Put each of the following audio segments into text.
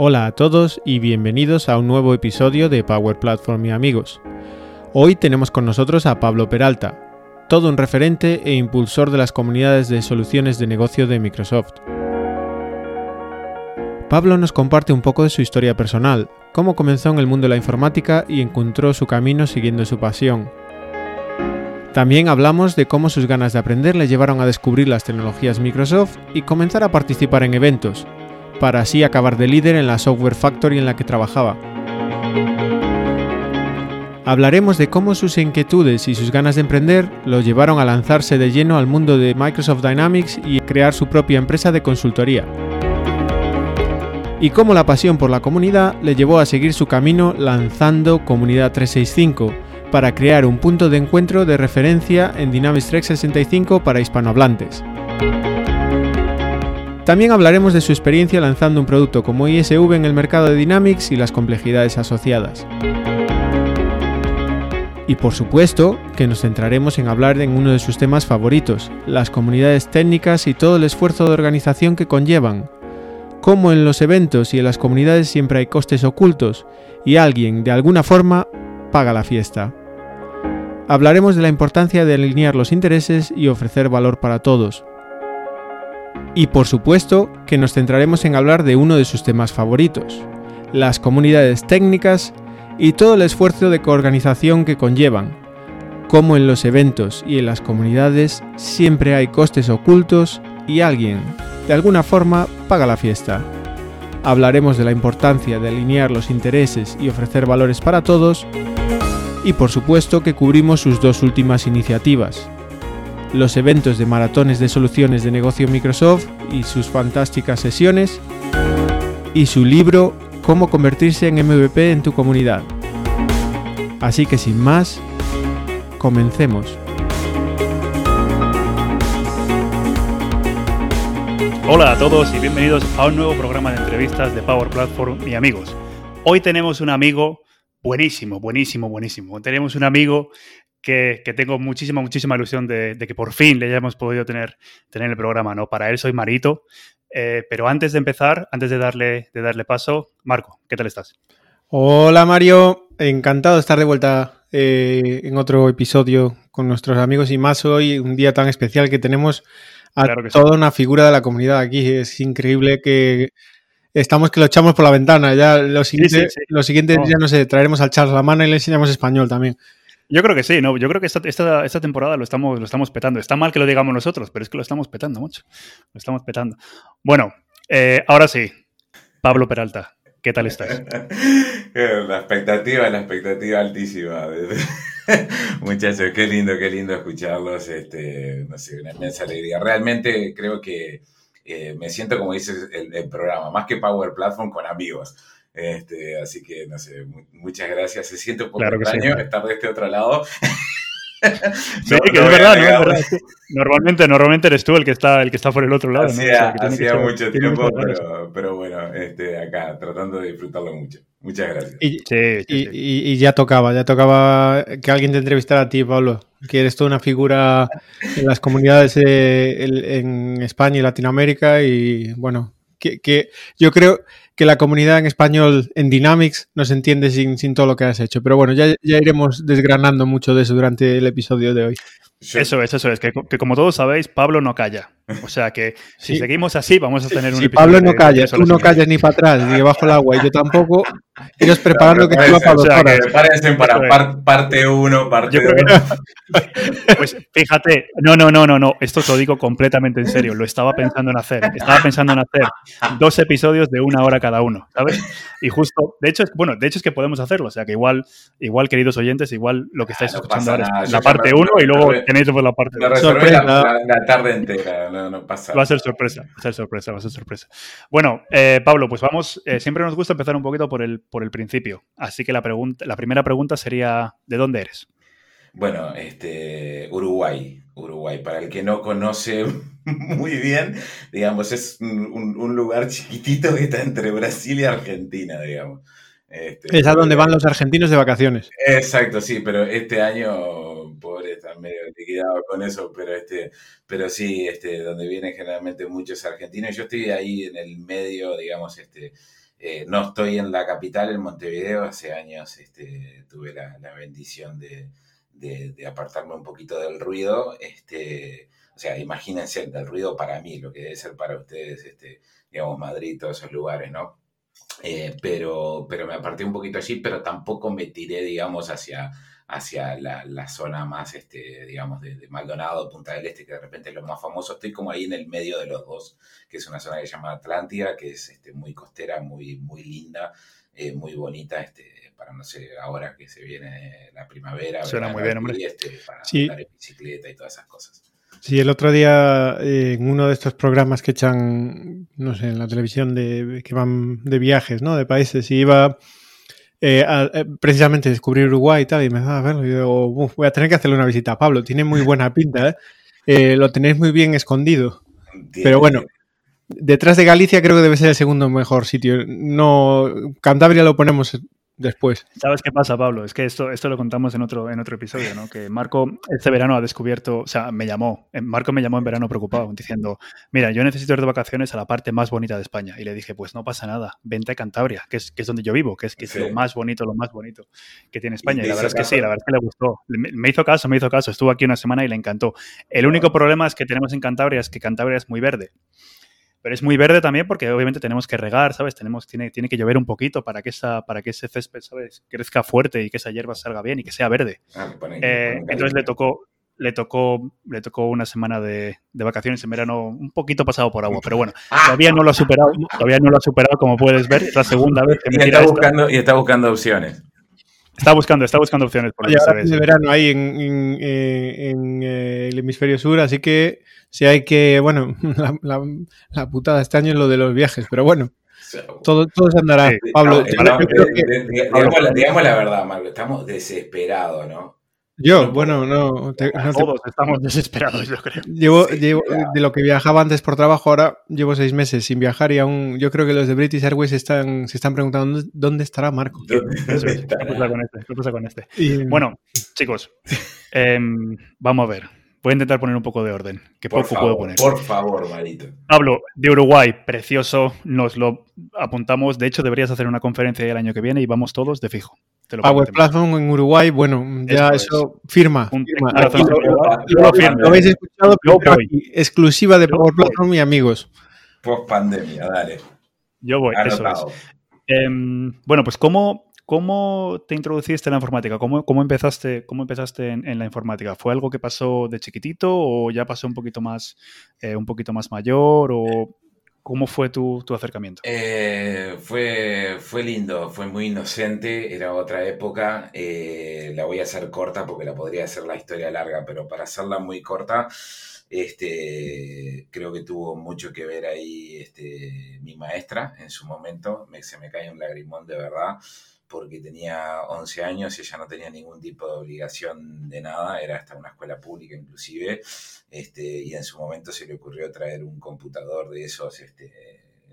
Hola a todos y bienvenidos a un nuevo episodio de Power Platform y amigos. Hoy tenemos con nosotros a Pablo Peralta, todo un referente e impulsor de las comunidades de soluciones de negocio de Microsoft. Pablo nos comparte un poco de su historia personal, cómo comenzó en el mundo de la informática y encontró su camino siguiendo su pasión. También hablamos de cómo sus ganas de aprender le llevaron a descubrir las tecnologías Microsoft y comenzar a participar en eventos, para así acabar de líder en la Software Factory en la que trabajaba. Hablaremos de cómo sus inquietudes y sus ganas de emprender lo llevaron a lanzarse de lleno al mundo de Microsoft Dynamics y crear su propia empresa de consultoría. Y cómo la pasión por la comunidad le llevó a seguir su camino lanzando Comunidad 365 para crear un punto de encuentro de referencia en Dynamics 365 para hispanohablantes. También hablaremos de su experiencia lanzando un producto como ISV en el mercado de Dynamics y las complejidades asociadas. Y por supuesto que nos centraremos en hablar en uno de sus temas favoritos, las comunidades técnicas y todo el esfuerzo de organización que conllevan. Cómo en los eventos y en las comunidades siempre hay costes ocultos y alguien, de alguna forma, paga la fiesta. Hablaremos de la importancia de alinear los intereses y ofrecer valor para todos. Y por supuesto que nos centraremos en hablar de uno de sus temas favoritos, las comunidades técnicas y todo el esfuerzo de coorganización que conllevan. Como en los eventos y en las comunidades siempre hay costes ocultos y alguien, de alguna forma, paga la fiesta. Hablaremos de la importancia de alinear los intereses y ofrecer valores para todos. Y por supuesto que cubrimos sus dos últimas iniciativas. Los eventos de maratones de soluciones de negocio Microsoft y sus fantásticas sesiones. Y su libro cómo convertirse en MVP en tu comunidad. Así que sin más, comencemos. Hola a todos y bienvenidos a un nuevo programa de entrevistas de Power Platform y amigos. Hoy tenemos un amigo buenísimo, buenísimo, buenísimo. Tenemos un amigo que, tengo muchísima, muchísima ilusión de, que por fin le hayamos podido tener, tener el programa. ¿no? Para él soy Marito, eh, pero antes de empezar, antes de darle, de darle paso, Marco, ¿qué tal estás? Hola Mario, encantado de estar de vuelta eh, en otro episodio con nuestros amigos y más hoy, un día tan especial que tenemos a toda una figura de la comunidad aquí. Es increíble que estamos que lo echamos por la ventana. Ya lo siguiente, Los siguientes días, no sé, traeremos al Charles Lamana y le enseñamos español también. Yo creo que sí, ¿no? Yo creo que esta, esta, temporada lo estamos, lo estamos petando. Está mal que lo digamos nosotros, pero es que lo estamos petando mucho. Lo estamos petando. Bueno, eh, ahora sí. Pablo Peralta, ¿qué tal estás? la expectativa, la expectativa altísima. Muchachos, qué lindo, qué lindo escucharlos. Este, no sé, una inmensa alegría. Realmente creo que eh, me siento como dice el, el programa, más que Power Platform con amigos. Este, así que, no sé, muchas gracias. Se siente un poco extraño estar de este otro lado. sí, que es verdad, ¿no? Normalmente, normalmente eres tú el que está, el que está por el otro lado. Hacía, hacía mucho tiempo, pero, bueno, este, acá tratando de disfrutarlo mucho. Muchas gracias. Y, y, ya tocaba, ya tocaba que alguien te entrevistara a ti, Pablo, que eres toda una figura en las comunidades eh, en España y Latinoamérica y bueno, que, que yo creo que la comunidad en español en Dynamics nos entiende sin, sin todo lo que has hecho. Pero bueno, ya, ya iremos desgranando mucho de eso durante el episodio de hoy. Eso es, eso es, que, como todos sabéis, Pablo no calla. O sea que si seguimos así, vamos a tener un Si Pablo no calla, tú no callas ni para atrás, ni bajo el agua, y yo tampoco, iros preparando que te va para dos horas. para parte 1, parte 2. Pues fíjate, no, no, no, no, no, esto te lo digo completamente en serio, lo estaba pensando en hacer. Estaba pensando en hacer dos episodios de una hora cada uno, ¿sabes? Y justo, de hecho, bueno, de hecho es que podemos hacerlo, o sea que igual, igual queridos oyentes, igual lo que estáis escuchando ahora es la parte 1 y luego tenéis la parte de sorpresa. La, tarde entera, no, pasa. Va a ser sorpresa, va a ser sorpresa, va a ser sorpresa. Bueno, eh, Pablo, pues vamos, eh, siempre nos gusta empezar un poquito por el, por el principio. Así que la, pregunta, la primera pregunta sería, ¿de dónde eres? Bueno, este, Uruguay, Uruguay. Para el que no conoce muy bien, digamos, es un, un lugar chiquitito que está entre Brasil y Argentina, digamos. Este, es a donde van los argentinos de vacaciones. Exacto, sí, pero este año, pobre, están medio liquidados con eso, pero este, pero sí, este, donde vienen generalmente muchos argentinos. Yo estoy ahí en el medio, digamos, este, eh, no estoy en la capital, en Montevideo, hace años este, tuve la, bendición de, apartarme un poquito del ruido. Este, o sea, imagínense del ruido para mí, lo que debe ser para ustedes, este, digamos, Madrid, todos esos lugares, ¿no? Eh, pero, pero me aparté un poquito allí, pero tampoco me tiré, digamos, hacia, hacia la, zona más, este, digamos, de, Maldonado, Punta del Este, que de repente es lo más famoso. Estoy como ahí en el medio de los dos, que es una zona que se llama Atlántida, que es este, muy costera, muy, muy linda, eh, muy bonita, este, para no sé, ahora que se viene la primavera. Suena muy bien, hombre. Este, para andar en bicicleta y todas esas cosas. Sí, el otro día eh, en uno de estos programas que echan, no sé, en la televisión de que van de viajes, ¿no? De países, y iba eh, eh, precisamente descubrir Uruguay y tal, y me daba a verlo y digo, voy a tener que hacerle una visita a Pablo, tiene muy buena pinta, ¿eh? lo tenéis muy bien escondido. Pero bueno, detrás de Galicia creo que debe ser el segundo mejor sitio. No, Cantabria lo ponemos después. ¿Sabes qué pasa, Pablo? Es que esto, esto lo contamos en otro, en otro episodio, ¿no? Que Marco este verano ha descubierto, o sea, me llamó, eh, Marco me llamó en verano preocupado, diciendo, mira, yo necesito ir de vacaciones a la parte más bonita de España. Y le dije, pues no pasa nada, vente a Cantabria, que es, que es donde yo vivo, que es, que es lo más bonito, lo más bonito que tiene España. Y, la verdad es que sí, la verdad es que le gustó. Me hizo caso, me hizo caso. Estuvo aquí una semana y le encantó. El único problema es que tenemos en Cantabria es que Cantabria es muy verde. Pero es muy verde también porque obviamente tenemos que regar, ¿sabes? Tenemos, tiene, tiene que llover un poquito para que, esa, para que ese césped, ¿sabes? Crezca fuerte y que esa hierba salga bien y que sea verde. Ah, eh, entonces le tocó, le tocó, le tocó una semana de, vacaciones en verano un poquito pasado por agua, pero bueno, ah. todavía no lo ha superado, todavía no lo ha superado, como puedes ver, es la segunda vez que me y está buscando Y está buscando opciones. Está buscando, está buscando opciones por ya de verano ahí en, en, eh, en, eh, el hemisferio sur, así que si hay que, bueno, la, la, putada este año es lo de los viajes, pero bueno, todo, todo se andará. Pablo, digamos, la verdad, Marco, estamos desesperados, ¿no? Yo, bueno, no. todos estamos desesperados, yo creo. Llevo, llevo, de lo que viajaba antes por trabajo, ahora llevo seis meses sin viajar y aún yo creo que los de British Airways están, se están preguntando dónde estará Marco. ¿Qué pasa con este? ¿Qué pasa con este? Bueno, chicos, em, vamos a ver. Voy a intentar poner un poco de orden, que poco puedo poner. Por favor, Marito. Pablo, de Uruguay, precioso, nos lo apuntamos. De hecho, deberías hacer una conferencia el año que viene y vamos todos de fijo. Power Platform en Uruguay, bueno, ya eso, firma. lo, habéis escuchado, exclusiva de Power Platform y amigos. Post pandemia, dale. Yo voy, eso es. Em, bueno, pues ¿cómo, ¿cómo te introduciste en la informática? ¿Cómo, cómo empezaste, cómo empezaste en, la informática? ¿Fue algo que pasó de chiquitito o ya pasó un poquito más, eh, un poquito más mayor? O ¿Cómo fue tu, acercamiento? Eh, fue, fue lindo, fue muy inocente, era otra época. Eh, la voy a hacer corta porque la podría hacer la historia larga, pero para hacerla muy corta, este, creo que tuvo mucho que ver ahí este, mi maestra en su momento. Me, se me cae un lagrimón de verdad porque tenía 11 años y ella no tenía ningún tipo de obligación de nada, era hasta una escuela pública inclusive, este, y en su momento se le ocurrió traer un computador de esos, este,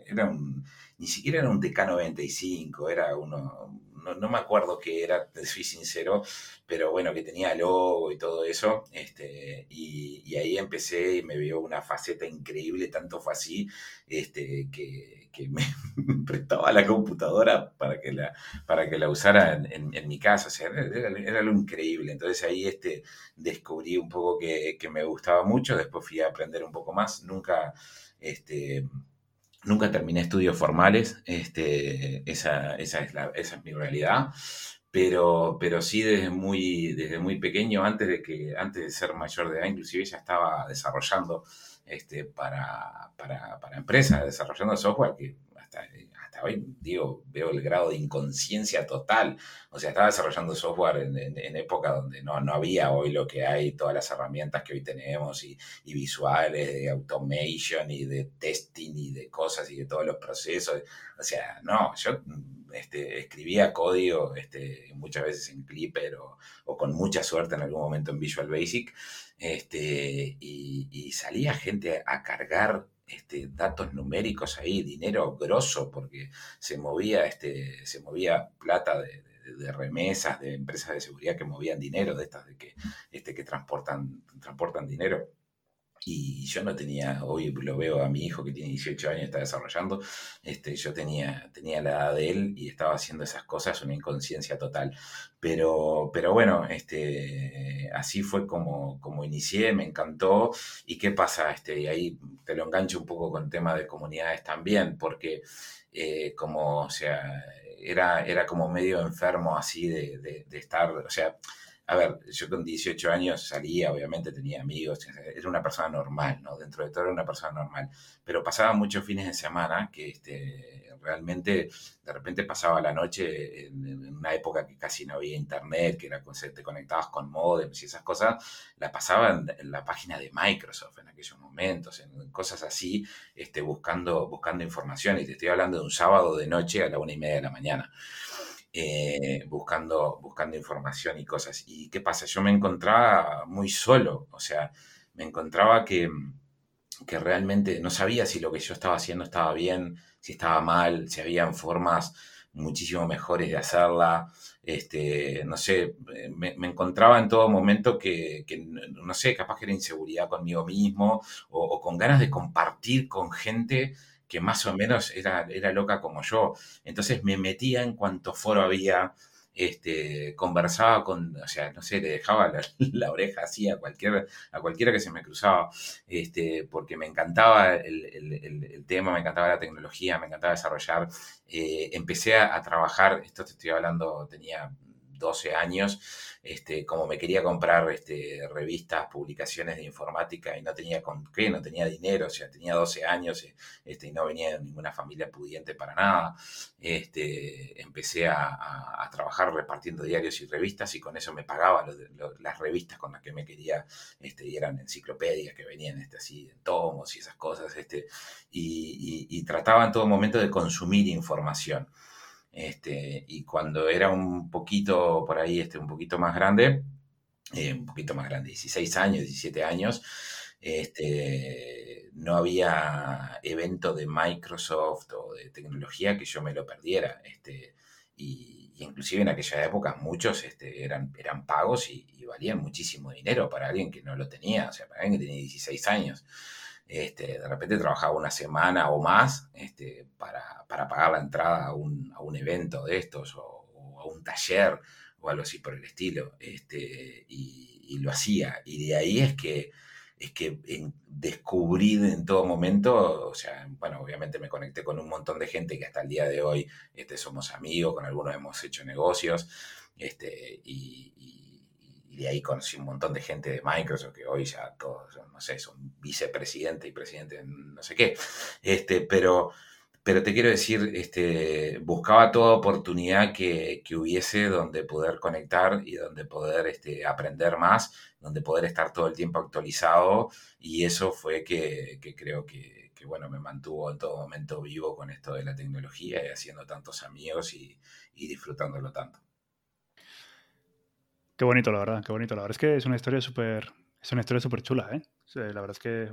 era un, ni siquiera era un TK95, era uno, no, me acuerdo qué era, te soy sincero, pero bueno, que tenía logo y todo eso, este, y, y ahí empecé y me vio una faceta increíble, tanto fue así, este, que que me prestaba la computadora para que la, para que la usara en, mi casa. O sea, era, era, lo increíble. Entonces ahí este, descubrí un poco que, me gustaba mucho. Después fui a aprender un poco más. Nunca, este, nunca terminé estudios formales. Este, esa, esa, es la, esa es mi realidad. Pero, pero sí desde muy, desde muy pequeño, antes de, que, antes de ser mayor de edad, inclusive ya estaba desarrollando este, para, para, para empresas desarrollando software que hasta, hasta, hoy, digo, veo el grado de inconsciencia total. O sea, estaba desarrollando software en, en, época donde no, no había hoy lo que hay, todas las herramientas que hoy tenemos y, y, visuales de automation y de testing y de cosas y de todos los procesos. O sea, no, yo este, escribía código este, muchas veces en Clipper o, o, con mucha suerte en algún momento en Visual Basic este, y, salía gente a cargar este, datos numéricos ahí, dinero grosso, porque se movía, este, se movía plata de, remesas de empresas de seguridad que movían dinero, de estas de que, este, que transportan, transportan dinero. Y yo no tenía, hoy lo veo a mi hijo que tiene 18 años, está desarrollando, este, yo tenía, tenía la edad de él y estaba haciendo esas cosas, una inconsciencia total. Pero, pero bueno, este, así fue como, como inicié, me encantó. ¿Y qué pasa? Este, y ahí te lo engancho un poco con el tema de comunidades también, porque eh, como, o sea, era, era como medio enfermo así de, de, de estar, o sea, a ver, yo con 18 años salía, obviamente tenía amigos, era una persona normal, ¿no? Dentro de todo era una persona normal, pero pasaba muchos fines de semana que este, realmente de repente pasaba la noche en, una época que casi no había internet, que era te conectabas con modems y esas cosas, la pasaba en, la página de Microsoft en aquellos momentos, en cosas así, este, buscando, buscando información, y te estoy hablando de un sábado de noche a la una y media de la mañana. Eh, buscando, buscando información y cosas. ¿Y qué pasa? Yo me encontraba muy solo, o sea, me encontraba que, que realmente no sabía si lo que yo estaba haciendo estaba bien, si estaba mal, si habían formas muchísimo mejores de hacerla. Este, no sé, me, encontraba en todo momento que, no sé, capaz que era inseguridad conmigo mismo o con ganas de compartir con gente más o menos era, era loca como yo. Entonces me metía en cuanto foro había, este, conversaba con, o sea, no sé, le dejaba la, oreja así a, cualquier, a cualquiera que se me cruzaba, este, porque me encantaba el, tema, me encantaba la tecnología, me encantaba desarrollar. Eh, empecé a, a, trabajar, esto te estoy hablando, tenía 12 años, este, como me quería comprar este, revistas, publicaciones de informática y no tenía con qué, no tenía dinero, o sea, tenía 12 años este, y no venía de ninguna familia pudiente para nada. Este, empecé a, trabajar repartiendo diarios y revistas y con eso me pagaba las revistas con las que me quería, este, y eran enciclopedias que venían este, así, en tomos y esas cosas, este, y, y trataba en todo momento de consumir información. Este, y cuando era un poquito por ahí, este, un poquito más grande, eh, un poquito más grande, 16 años, 17 años, este, no había evento de Microsoft o de tecnología que yo me lo perdiera. Este, y, inclusive en aquella época muchos este, eran, eran pagos y, y, valían muchísimo dinero para alguien que no lo tenía, o sea, para alguien que tenía 16 años. Este, de repente trabajaba una semana o más este, para, pagar la entrada a un, evento de estos o, a un taller o algo así por el estilo. Este, y, lo hacía. Y de ahí es que, es que descubrí en todo momento, o sea, bueno, obviamente me conecté con un montón de gente que hasta el día de hoy este, somos amigos, con algunos hemos hecho negocios. Este, y de ahí conocí un montón de gente de Microsoft que hoy ya todos, no sé, son vicepresidente y presidente, no sé qué. Este, pero, pero te quiero decir, este, buscaba toda oportunidad que, que hubiese donde poder conectar y donde poder este, aprender más, donde poder estar todo el tiempo actualizado y eso fue que, que creo que, que, bueno, me mantuvo en todo momento vivo con esto de la tecnología y haciendo tantos amigos y, y disfrutándolo tanto. Qué bonito, la verdad, qué bonito. La verdad es que es una historia súper, es una historia súper chula, ¿eh? la verdad es que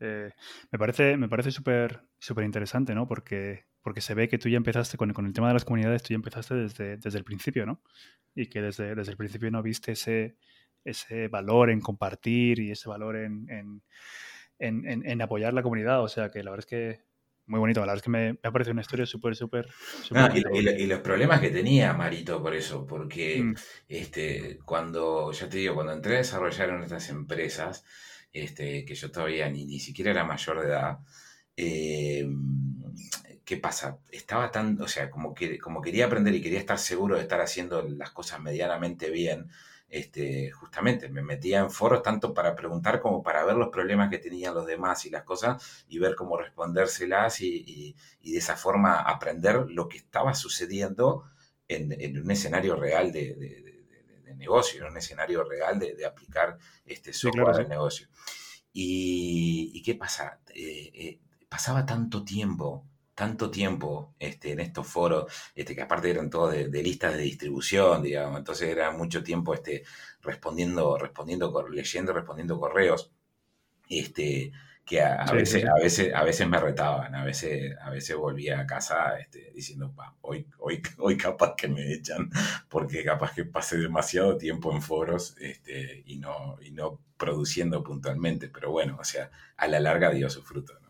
eh, me parece, me parece súper, súper interesante, ¿no? Porque, porque se ve que tú ya empezaste con, con, el tema de las comunidades, tú ya empezaste desde, desde el principio, ¿no? Y que desde, desde el principio no viste ese, ese valor en compartir y ese valor en, en, en apoyar la comunidad. O sea, que la verdad es que muy bonito. La verdad es que me, me ha parecido una historia súper, súper... y, los problemas que tenía Marito por eso, porque mm. este, cuando, ya te digo, cuando entré a desarrollar en estas empresas, este, que yo todavía ni, ni siquiera era mayor de edad, eh, ¿qué pasa? Estaba tan, o sea, como, que, como quería aprender y quería estar seguro de estar haciendo las cosas medianamente bien, este, justamente me metía en foros tanto para preguntar como para ver los problemas que tenían los demás y las cosas y ver cómo respondérselas y, de esa forma aprender lo que estaba sucediendo en, un escenario real de, negocio, en un escenario real de, aplicar este software de negocio. Y, qué pasa? Eh, eh, pasaba tanto tiempo tanto tiempo este, en estos foros, este, que aparte eran todos de, listas de distribución, digamos, entonces era mucho tiempo este, respondiendo, respondiendo, leyendo, respondiendo correos, este, que a, veces, a, veces, a veces me retaban, a veces, a veces volvía a casa este, diciendo, hoy, hoy, hoy capaz que me echan, porque capaz que pasé demasiado tiempo en foros este, y, no, y no produciendo puntualmente, pero bueno, o sea, a la larga dio su fruto.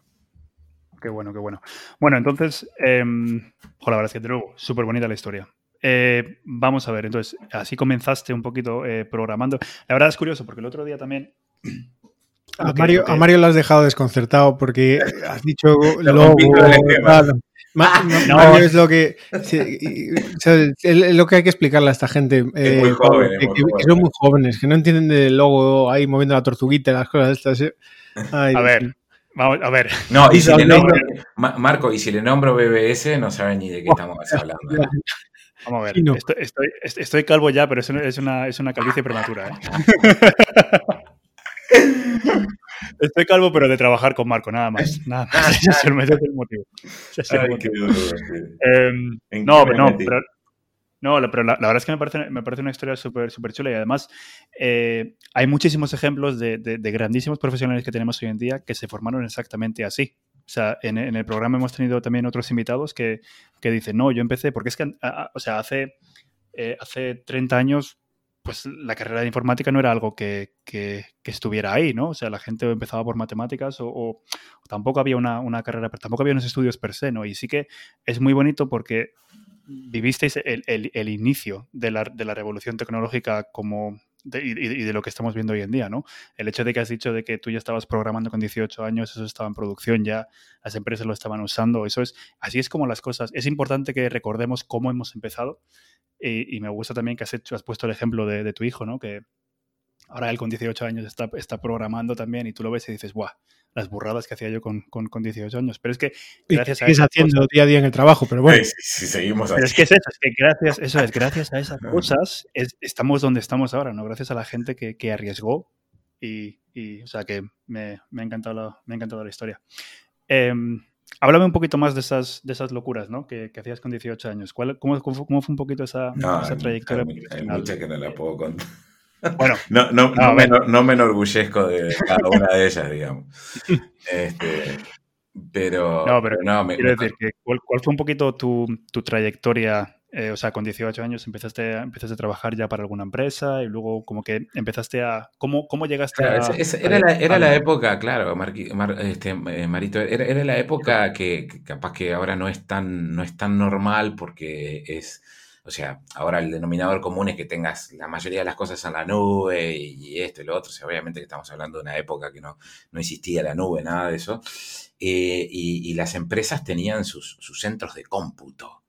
Qué bueno, qué bueno. Bueno, entonces, eh, la verdad es que de nuevo, súper bonita la historia. Eh, vamos a ver, entonces, así comenzaste un poquito eh, programando. La verdad es curioso, porque el otro día también a, Mario, a Mario lo has dejado desconcertado porque has dicho logo. Mario es lo que es lo que hay que explicarle a esta gente. Eh, muy joven, que, son muy jóvenes, que no entienden del logo ahí moviendo la tortuguita y las cosas estas. ¿eh? a ver, vamos a ver. No, y si le nombro, Marco, y si le nombro BBS, no saben ni de qué estamos hablando. Vamos a ver, estoy, estoy, calvo ya, pero es una, es una, es una calvicie prematura. ¿eh? Estoy calvo, pero de trabajar con Marco, nada más. Nada más. Ese es el, motivo. no, pero no, pero, no, pero la, verdad es que me parece, me parece una historia súper super chula y además eh, hay muchísimos ejemplos de, grandísimos profesionales que tenemos hoy en día que se formaron exactamente así. O sea, en, el programa hemos tenido también otros invitados que, que dicen, no, yo empecé, porque es que, o sea, hace, eh, hace 30 años pues la carrera de informática no era algo que, estuviera ahí, ¿no? O sea, la gente empezaba por matemáticas o, tampoco había una, una, carrera, tampoco había unos estudios per se, ¿no? Y sí que es muy bonito porque vivisteis el, inicio de la, de la, revolución tecnológica como y, de lo que estamos viendo hoy en día, ¿no? El hecho de que has dicho de que tú ya estabas programando con 18 años, eso estaba en producción ya, las empresas lo estaban usando, eso es, así es como las cosas. Es importante que recordemos cómo hemos empezado y, me gusta también que has, hecho, has puesto el ejemplo de, tu hijo, ¿no? Que ahora él con 18 años está, está programando también y tú lo ves y dices, ¡guau! Las burradas que hacía yo con, con, 18 años. Pero es que gracias a eso. haciendo día a día en el trabajo, pero bueno. Sí, seguimos Pero es que es eso, es que gracias, eso es, gracias a esas cosas estamos donde estamos ahora, ¿no? Gracias a la gente que, que arriesgó y, y, o sea, que me, me, ha, encantado la, me ha encantado la historia. Eh, Háblame un poquito más de esas, de esas locuras ¿no? que, que hacías con 18 años. ¿Cuál, cómo, cómo, fue un poquito esa, esa trayectoria? Hay, muchas que no la puedo contar. Bueno, no, no, no, me, no, me, enorgullezco de cada una de ellas, digamos. Este, pero, no, pero, no, me, quiero decir, que, ¿cuál, ¿cuál, fue un poquito tu, tu trayectoria eh, o sea, con 18 años empezaste, empezaste a trabajar ya para alguna empresa y luego como que empezaste a... ¿Cómo, cómo llegaste a, era, la, era la, época, claro, este, eh, Marito, era, era, la época que, capaz que ahora no es, tan, no es tan normal porque es... O sea, ahora el denominador común es que tengas la mayoría de las cosas en la nube y, esto y lo otro. O sea, obviamente que estamos hablando de una época que no, no existía la nube, nada de eso. Eh, y, las empresas tenían sus, sus centros de cómputo.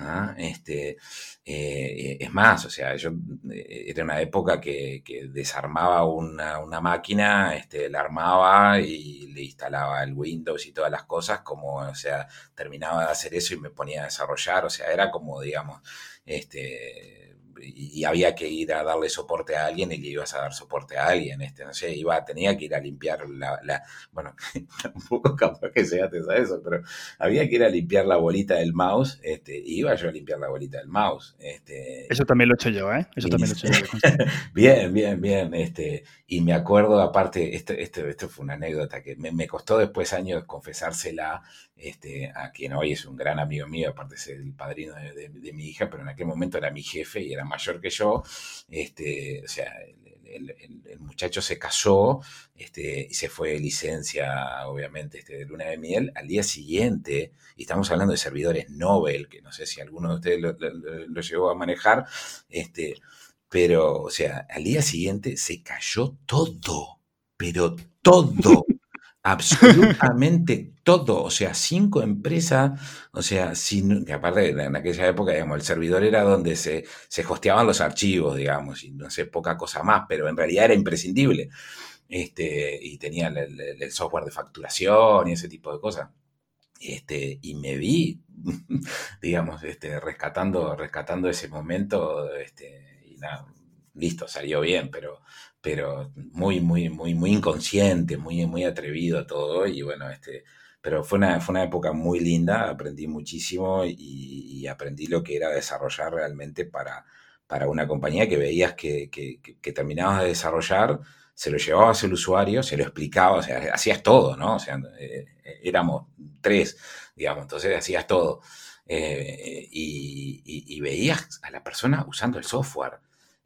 ¿ah? Este, eh, es más, o sea, yo eh, era una época que, desarmaba una, máquina, este, la armaba y le instalaba el Windows y todas las cosas, como, o sea, terminaba de hacer eso y me ponía a desarrollar, o sea, era como, digamos, este y, había que ir a darle soporte a alguien y le ibas a dar soporte a alguien, este, no sé, iba, tenía que ir a limpiar la, bueno, tampoco capaz que sea a eso, pero había que ir a limpiar la bolita del mouse, este, y iba yo a limpiar la bolita del mouse. Este, eso también lo he hecho yo, ¿eh? Eso también lo he hecho yo. bien, bien, bien, este, y me acuerdo, aparte, esto, esto, esto fue una anécdota que me, me costó después años confesársela este, a quien hoy es un gran amigo mío, aparte ser el padrino de, mi hija, pero en aquel momento era mi jefe y era mayor que yo. Este, o sea, el, muchacho se casó este, y se fue de licencia, obviamente, este, de luna de miel. Al día siguiente, y estamos hablando de servidores Nobel, que no sé si alguno de ustedes lo, lo llegó a manejar, este, pero, o sea, al día siguiente se cayó todo, pero todo absolutamente todo, o sea, cinco empresas, o sea, sin, que aparte en aquella época, digamos, el servidor era donde se, se hosteaban los archivos, digamos, y no sé, poca cosa más, pero en realidad era imprescindible. Este, y tenían el, software de facturación y ese tipo de cosas. Este, y me vi, digamos, este, rescatando, rescatando ese momento, este, y nada, listo, salió bien, pero pero muy, muy, muy, muy inconsciente, muy, muy atrevido todo. Y bueno, este, pero fue una, fue una época muy linda, aprendí muchísimo y, aprendí lo que era desarrollar realmente para, para una compañía que veías que, que, terminabas de desarrollar, se lo llevabas al usuario, se lo explicaba, o sea, hacías todo, ¿no? O sea, eh, éramos tres, digamos, entonces hacías todo. Eh, y, veías a la persona usando el software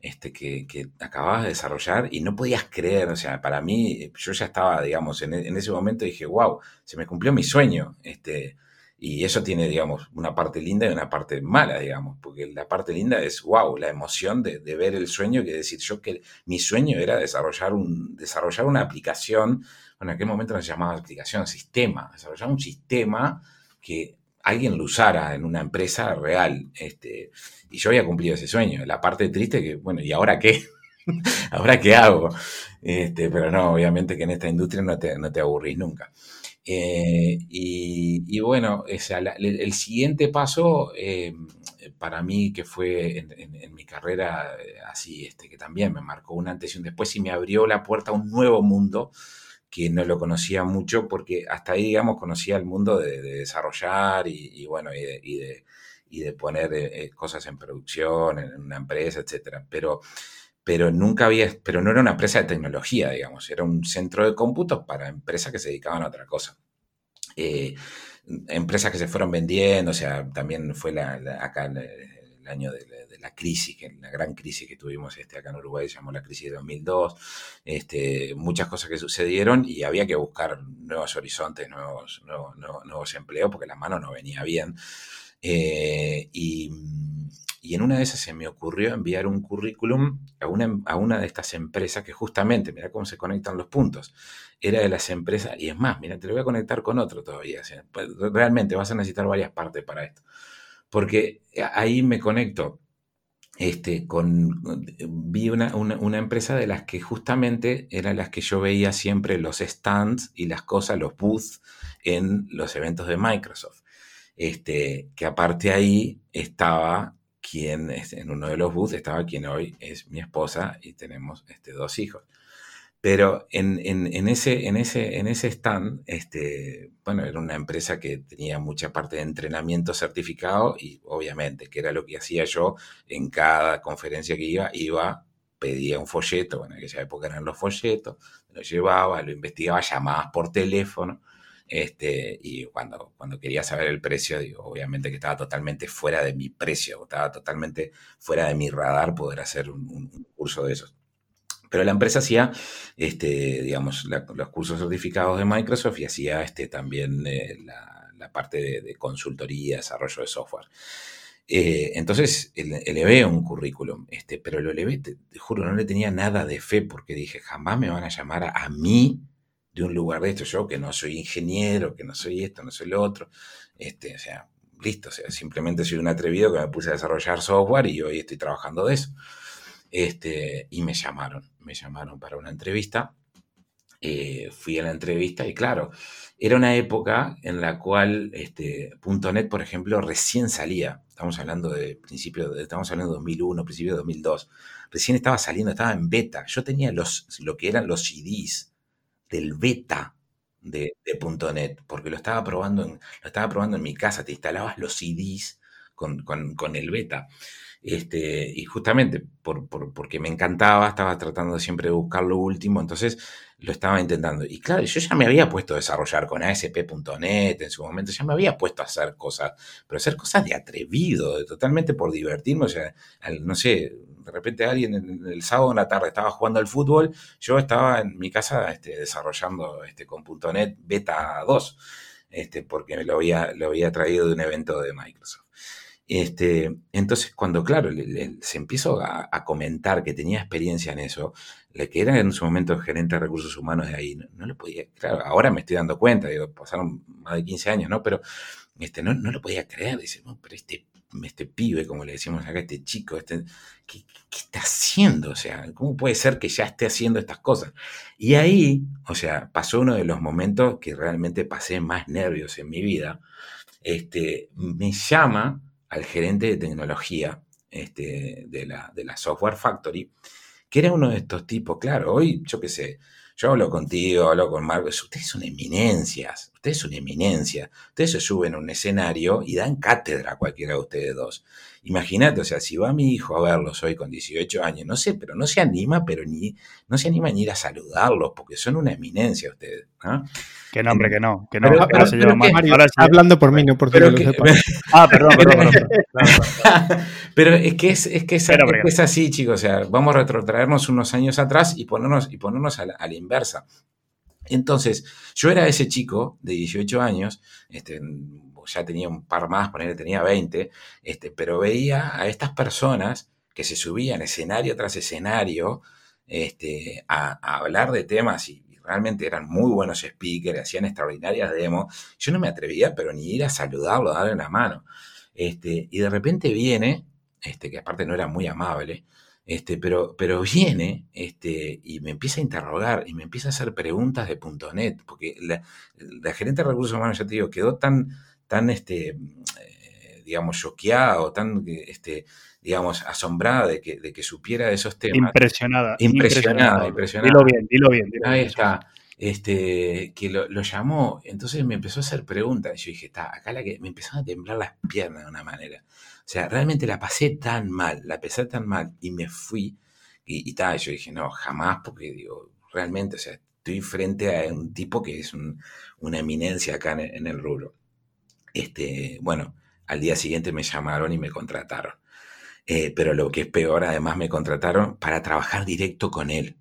este, que, acababas de desarrollar y no podías creer, o sea, para mí, yo ya estaba, digamos, en, en ese momento dije, wow, se me cumplió mi sueño, este, y eso tiene, digamos, una parte linda y una parte mala, digamos, porque la parte linda es, wow, la emoción de, ver el sueño, que decir yo que mi sueño era desarrollar, un, desarrollar una aplicación, bueno, en aquel momento no se llamaba aplicación, sistema, desarrollar un sistema que alguien lo usara en una empresa real. Este, y yo había cumplido ese sueño. La parte triste que, bueno, ¿y ahora qué? ¿Ahora qué hago? Este, pero no, obviamente que en esta industria no te, no te aburrís nunca. Eh, y, bueno, el, siguiente paso eh, para mí, que fue en, mi carrera eh, así, este, que también me marcó un antes y un después y me abrió la puerta a un nuevo mundo que no lo conocía mucho porque hasta ahí, digamos, conocía el mundo de, desarrollar y, bueno, y de, y de, poner cosas en producción en una empresa, etcétera. Pero pero nunca había, pero no era una empresa de tecnología, digamos, era un centro de cómputos para empresas que se dedicaban a otra cosa. Eh, empresas que se fueron vendiendo, o sea, también fue la, acá el, año de, la crisis, la gran crisis que tuvimos este, acá en Uruguay, se llamó la crisis de 2002, este, muchas cosas que sucedieron y había que buscar nuevos horizontes, nuevos, empleos, porque la mano no venía bien. Eh, y en una de esas se me ocurrió enviar un currículum a una, a una de estas empresas que justamente, mira cómo se conectan los puntos, era de las empresas, y es más, mira, te lo voy a conectar con otro todavía. Pues, realmente vas a necesitar varias partes para esto. Porque ahí me conecto este, con, vi una, una, empresa de las que justamente eran las que yo veía siempre los stands y las cosas, los booths en los eventos de Microsoft. Este, que aparte ahí estaba quien en uno de los booths estaba quien hoy es mi esposa y tenemos este, dos hijos. Pero en, en, ese, en, ese, en ese stand, este, bueno, era una empresa que tenía mucha parte de entrenamiento certificado y obviamente, que era lo que hacía yo en cada conferencia que iba, iba, pedía un folleto, bueno, en aquella época eran los folletos, lo llevaba, lo investigaba, llamadas por teléfono, este, y cuando, cuando quería saber el precio, digo, obviamente que estaba totalmente fuera de mi precio, estaba totalmente fuera de mi radar poder hacer un, curso de esos. Pero la empresa hacía, este, digamos, los cursos certificados de Microsoft y hacía este, también eh, la, parte de, consultoría, desarrollo de software. Eh, entonces elevé un currículum, este, pero lo elevé, te, juro, no le tenía nada de fe porque dije, jamás me van a llamar a mí de un lugar de esto, yo que no soy ingeniero, que no soy esto, no soy lo otro, este, o sea, listo, o sea, simplemente soy un atrevido que me puse a desarrollar software y hoy estoy trabajando de eso. Este, y me llamaron, me llamaron para una entrevista, eh, fui a la entrevista y claro, era una época en la cual este, .NET, por ejemplo, recién salía, estamos hablando de principio, de, estamos hablando de 2001, principio de 2002, recién estaba saliendo, estaba en beta, yo tenía los, lo que eran los CDs, del beta de, .NET, porque lo estaba, probando en, lo estaba probando en mi casa, te instalabas los CDs con, el beta. Este, y justamente por, porque me encantaba, estaba tratando siempre de buscar lo último, entonces lo estaba intentando. Y claro, yo ya me había puesto a desarrollar con ASP.NET en su momento, ya me había puesto a hacer cosas, pero hacer cosas de atrevido, de totalmente por divertirme, o sea, no sé, de repente alguien el sábado en la tarde estaba jugando al fútbol, yo estaba en mi casa este, desarrollando este, con .NET Beta 2, este, porque lo había, lo había traído de un evento de Microsoft. Este, entonces, cuando, claro, se empezó a, comentar que tenía experiencia en eso, le que era en su momento gerente de recursos humanos de ahí, no, le podía, claro, ahora me estoy dando cuenta, pasaron más de 15 años, ¿no? Pero este, no, no lo podía creer, dice, no, pero este este pibe, como le decimos acá, este chico, este, ¿qué, está haciendo? O sea, ¿cómo puede ser que ya esté haciendo estas cosas? Y ahí, o sea, pasó uno de los momentos que realmente pasé más nervios en mi vida. Este, me llama al gerente de tecnología este, de, la, de la Software Factory, que era uno de estos tipos, claro, hoy, yo qué sé, yo hablo contigo, hablo con Marcos, ustedes son eminencias, ustedes son eminencia, ustedes se suben a un escenario y dan cátedra a cualquiera de ustedes dos. Imagínate, o sea, si va mi hijo a verlos hoy con 18 años, no sé, pero no se anima, pero ni, no se anima ni ir a saludarlos, porque son una eminencia ustedes. Que no, hombre, que no, que no. ahora se llama hablando por mí, no por pero que, Ah, perdón, perdón, perdón. pero es que es, es que es, es, así, chicos. O sea, vamos a retrotraernos unos años atrás y ponernos, y ponernos a la, a la inversa. Entonces, yo era ese chico de 18 años, este, ya tenía un par más, ponerle tenía 20, este, pero veía a estas personas que se subían escenario tras escenario este, a, hablar de temas y, realmente eran muy buenos speakers, hacían extraordinarias demos. Yo no me atrevía, pero ni ir a saludarlo, a darle una mano. Este, y de repente viene, este, que aparte no era muy amable, este, pero, pero viene este, y me empieza a interrogar y me empieza a hacer preguntas de .NET, porque la, la gerente de recursos humanos, ya te digo, quedó tan, tan, este, eh, digamos, choqueada o tan, este, digamos, asombrada de que, de que supiera de esos temas. Impresionada. Impresionada, impresionada. Dilo bien, dilo bien. Ahí está. Este, que lo, llamó, entonces me empezó a hacer preguntas. Yo dije, está, acá la que me empezaron a temblar las piernas de una manera. O sea, realmente la pasé tan mal, la pasé tan mal y me fui. Y, y tal, yo dije, no, jamás, porque digo, realmente, o sea, estoy frente a un tipo que es una eminencia acá en el rubro. Este, bueno, al día siguiente me llamaron y me contrataron. Eh, pero lo que es peor, además me contrataron para trabajar directo con él.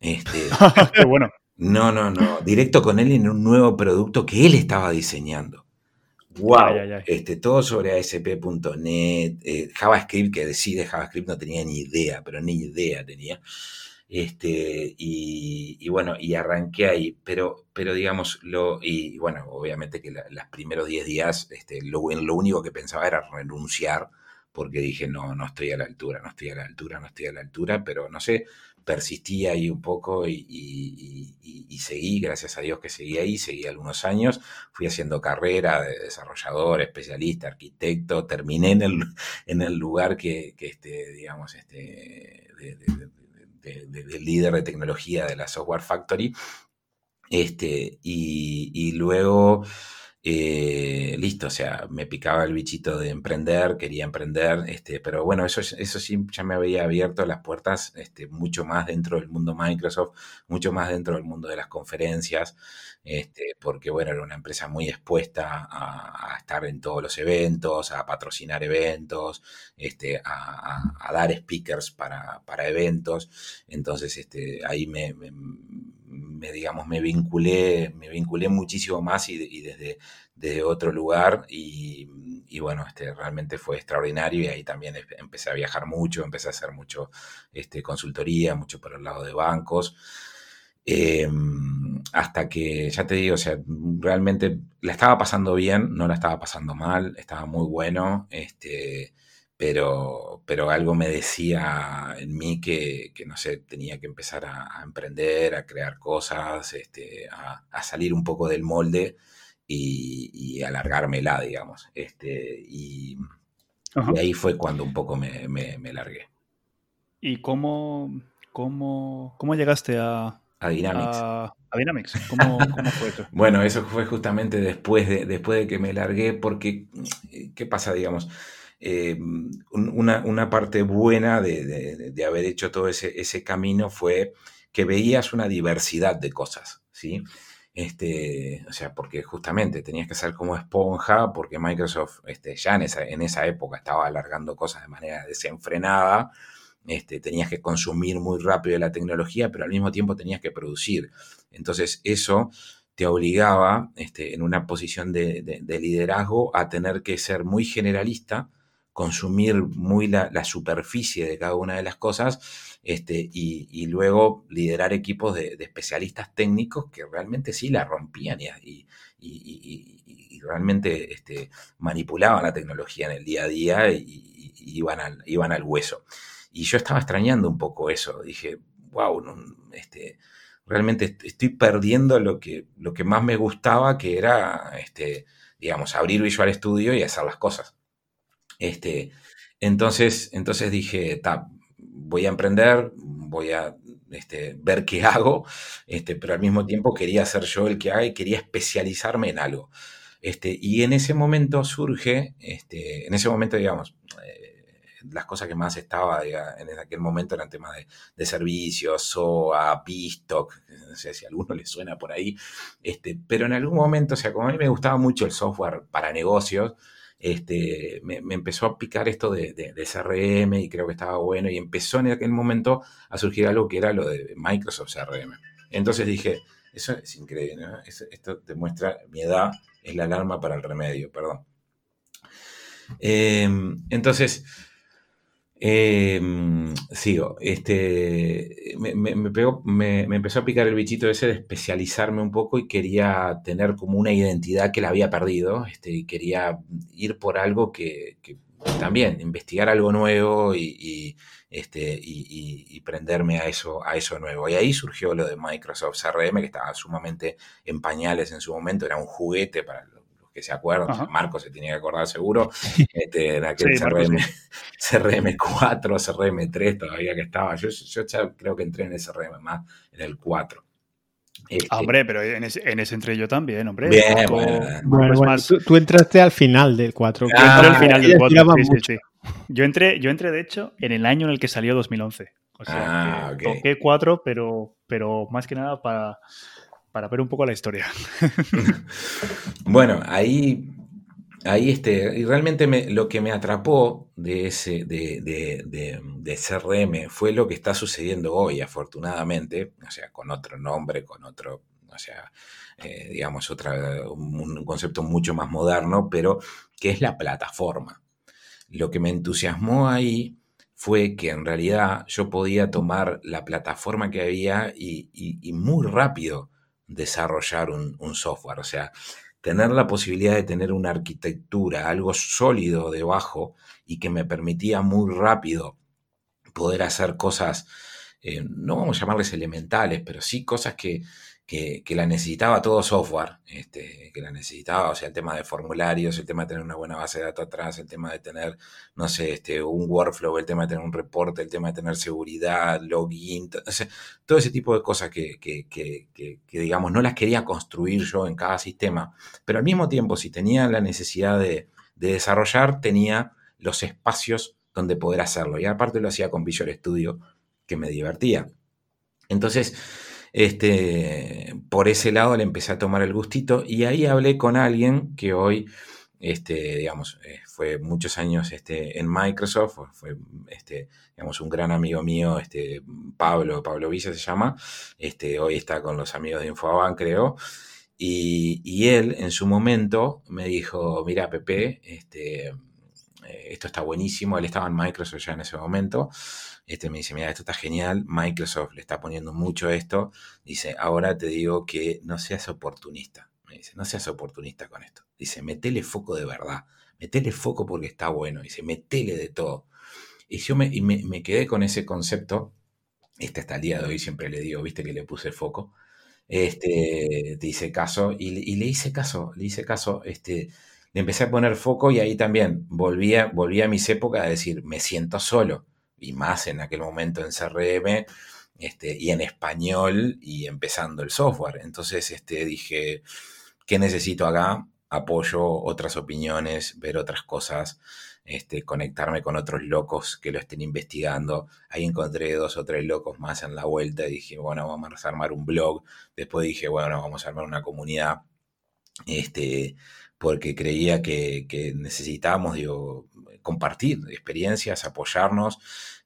Este, Qué bueno. No, no, no. Directo con él en un nuevo producto que él estaba diseñando. Wow. Este, todo sobre ASP.NET, eh, JavaScript, que decide JavaScript no tenía ni idea, pero ni idea tenía. Este, y, bueno, y arranqué ahí, pero, pero digamos, lo, y bueno, obviamente que los primeros 10 días, este, lo, lo único que pensaba era renunciar, porque dije, no, no estoy a la altura, no estoy a la altura, no estoy a la altura, pero no sé, persistí ahí un poco y, seguí, gracias a Dios que seguí ahí, seguí algunos años, fui haciendo carrera de desarrollador, especialista, arquitecto, terminé en el, en el lugar que, que este, digamos, este, de, líder de tecnología de la Software Factory. Este, y, luego, eh, listo, o sea, me picaba el bichito de emprender, quería emprender, este, pero bueno, eso, eso sí ya me había abierto las puertas este, mucho más dentro del mundo Microsoft, mucho más dentro del mundo de las conferencias, este, porque bueno, era una empresa muy expuesta a, estar en todos los eventos, a patrocinar eventos, este, a, dar speakers para, eventos. Entonces, este, ahí me, digamos, me vinculé, me vinculé muchísimo más y, desde, otro lugar y, bueno, este, realmente fue extraordinario y ahí también empecé a viajar mucho, empecé a hacer mucho este, consultoría, mucho por el lado de bancos. Em, hasta que, ya te digo, o sea, realmente la estaba pasando bien, no la estaba pasando mal, estaba muy bueno, este, pero, pero algo me decía en mí que, no sé, tenía que empezar a, emprender, a crear cosas, este, a, salir un poco del molde y, y alargármela, digamos. Este, y, ahí fue cuando un poco me, me, largué. ¿Y cómo, cómo, cómo llegaste a, a Dynamics. A, Dynamics. ¿Cómo, fue eso? bueno, eso fue justamente después de, después de que me largué, porque, ¿qué pasa, digamos? Eh, una, parte buena de, haber hecho todo ese, ese, camino fue que veías una diversidad de cosas, ¿sí? Este, o sea, porque justamente tenías que ser como esponja, porque Microsoft este, ya en esa, en esa época estaba alargando cosas de manera desenfrenada, este, tenías que consumir muy rápido la tecnología, pero al mismo tiempo tenías que producir. Entonces eso te obligaba este, en una posición de, liderazgo a tener que ser muy generalista, consumir muy la, superficie de cada una de las cosas este, y, luego liderar equipos de, especialistas técnicos que realmente sí la rompían y, realmente este, manipulaban la tecnología en el día a día y, iban, al, iban al hueso. Y yo estaba extrañando un poco eso. Dije, wow, este, realmente estoy perdiendo lo que, lo que más me gustaba, que era, este, digamos, abrir Visual Studio y hacer las cosas. Este, entonces, entonces dije, voy a emprender, voy a este, ver qué hago, este, pero al mismo tiempo quería ser yo el que haga y quería especializarme en algo. Este, y en ese momento surge, en ese momento, digamos, eh, las cosas que más estaba en aquel momento eran temas de, de servicios, SOA, Pistock, no sé si a alguno le suena por ahí, pero en algún momento, o sea, como a mí me gustaba mucho el software para negocios, este, me, empezó a picar esto de, CRM y creo que estaba bueno y empezó en aquel momento a surgir algo que era lo de Microsoft CRM. Entonces dije, eso es increíble, esto demuestra mi edad, es la alarma para el remedio, perdón. Em, entonces, Em, sigo. Este, me, me, empezó a picar el bichito ese de especializarme un poco y quería tener como una identidad que la había perdido. Este, y quería ir por algo que, también, investigar algo nuevo y, este, y, prenderme a eso, a eso nuevo. Y ahí surgió lo de Microsoft CRM, que estaba sumamente en pañales en su momento, era un juguete para que se acuerdan, Marco se tiene que acordar seguro, este, en aquel CRM, CRM, 4, CRM 3 todavía que estaba. Yo, yo ya creo que entré en el CRM más, en el 4. Este, ah, hombre, pero en ese, en ese, entré yo también, hombre. Bien, bueno, tú, entraste al final del 4. yo entré al final del 4, sí, sí, Yo entré, yo entré, de hecho, en el año en el que salió 2011. O sea, ah, toqué 4, pero, pero más que nada para para ver un poco la historia. bueno, ahí, ahí este, y realmente lo que me atrapó de ese, de, de, CRM fue lo que está sucediendo hoy, afortunadamente, o sea, con otro nombre, con otro, o sea, eh, digamos, otra, un concepto mucho más moderno, pero que es la plataforma. Lo que me entusiasmó ahí fue que en realidad yo podía tomar la plataforma que había y muy rápido desarrollar un, software. O sea, tener la posibilidad de tener una arquitectura, algo sólido debajo y que me permitía muy rápido poder hacer cosas, eh, no vamos a llamarles elementales, pero sí cosas que, que, la necesitaba todo software, este, que la necesitaba, o sea, el tema de formularios, el tema de tener una buena base de datos atrás, el tema de tener, no sé, este, un workflow, el tema de tener un reporte, el tema de tener seguridad, login, todo ese tipo de cosas que, que, que, digamos, no las quería construir yo en cada sistema, pero al mismo tiempo, si tenía la necesidad de, de desarrollar, tenía los espacios donde poder hacerlo. Y aparte lo hacía con Visual Studio, que me divertía. Entonces, este, por ese lado le empecé a tomar el gustito y ahí hablé con alguien que hoy, este, digamos, eh, fue muchos años este, en Microsoft, fue, este, digamos, un gran amigo mío, este, Pablo, Pablo Villa se llama, este, hoy está con los amigos de Infoaban, creo, y, y él en su momento me dijo, mira, Pepe, este, eh, esto está buenísimo, él estaba en Microsoft ya en ese momento, este me dice, mira, esto está genial, Microsoft le está poniendo mucho esto. Dice, ahora te digo que no seas oportunista. Me dice, no seas oportunista con esto. Dice, metele foco de verdad. Metele foco porque está bueno. Dice, metele de todo. Y yo me, quedé con ese concepto. Este hasta el día de hoy siempre le digo, viste que le puse foco. Este, te hice caso y, le hice caso, le hice caso. Este, le empecé a poner foco y ahí también volví a, volví a mis épocas a decir, me siento solo y más en aquel momento en CRM, este, y en español y empezando el software. Entonces este, dije, ¿qué necesito acá? Apoyo otras opiniones, ver otras cosas, este, conectarme con otros locos que lo estén investigando. Ahí encontré dos o tres locos más en la vuelta y dije, bueno, vamos a armar un blog. Después dije, bueno, vamos a armar una comunidad. Este, porque creía que, que necesitábamos, compartir experiencias, apoyarnos,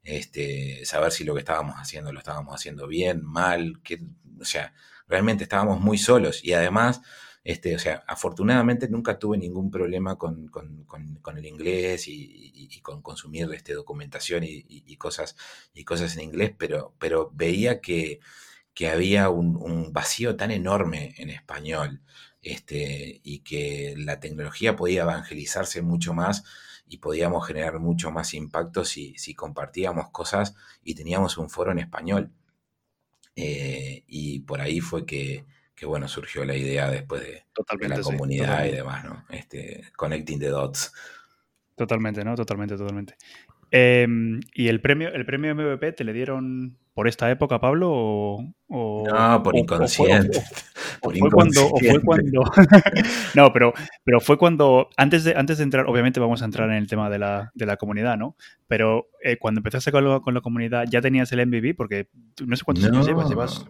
este, saber si lo que estábamos haciendo lo estábamos haciendo bien, mal, que, o sea, realmente estábamos muy solos. Y además, este, o sea, afortunadamente nunca tuve ningún problema con, el inglés y, con consumir este, documentación y, cosas, y cosas en inglés, pero, pero veía que, que había un, vacío tan enorme en español este, y que la tecnología podía evangelizarse mucho más y podíamos generar mucho más impacto si, si compartíamos cosas y teníamos un foro en español. Eh, y por ahí fue que, que, bueno, surgió la idea después de, la comunidad y demás, ¿no? Este, connecting the dots. Totalmente, ¿no? Totalmente, totalmente. Em, ¿Y el premio, el premio MVP te le dieron por esta época, Pablo? O, no, por inconsciente. O, fue, cuando, fue cuando no, pero, pero fue cuando, antes de, antes de entrar, obviamente vamos a entrar en el tema de la, de la comunidad, ¿no? Pero eh, cuando empezaste con, con, la comunidad, ¿ya tenías el MVP? Porque no sé cuántos años llevas, llevas,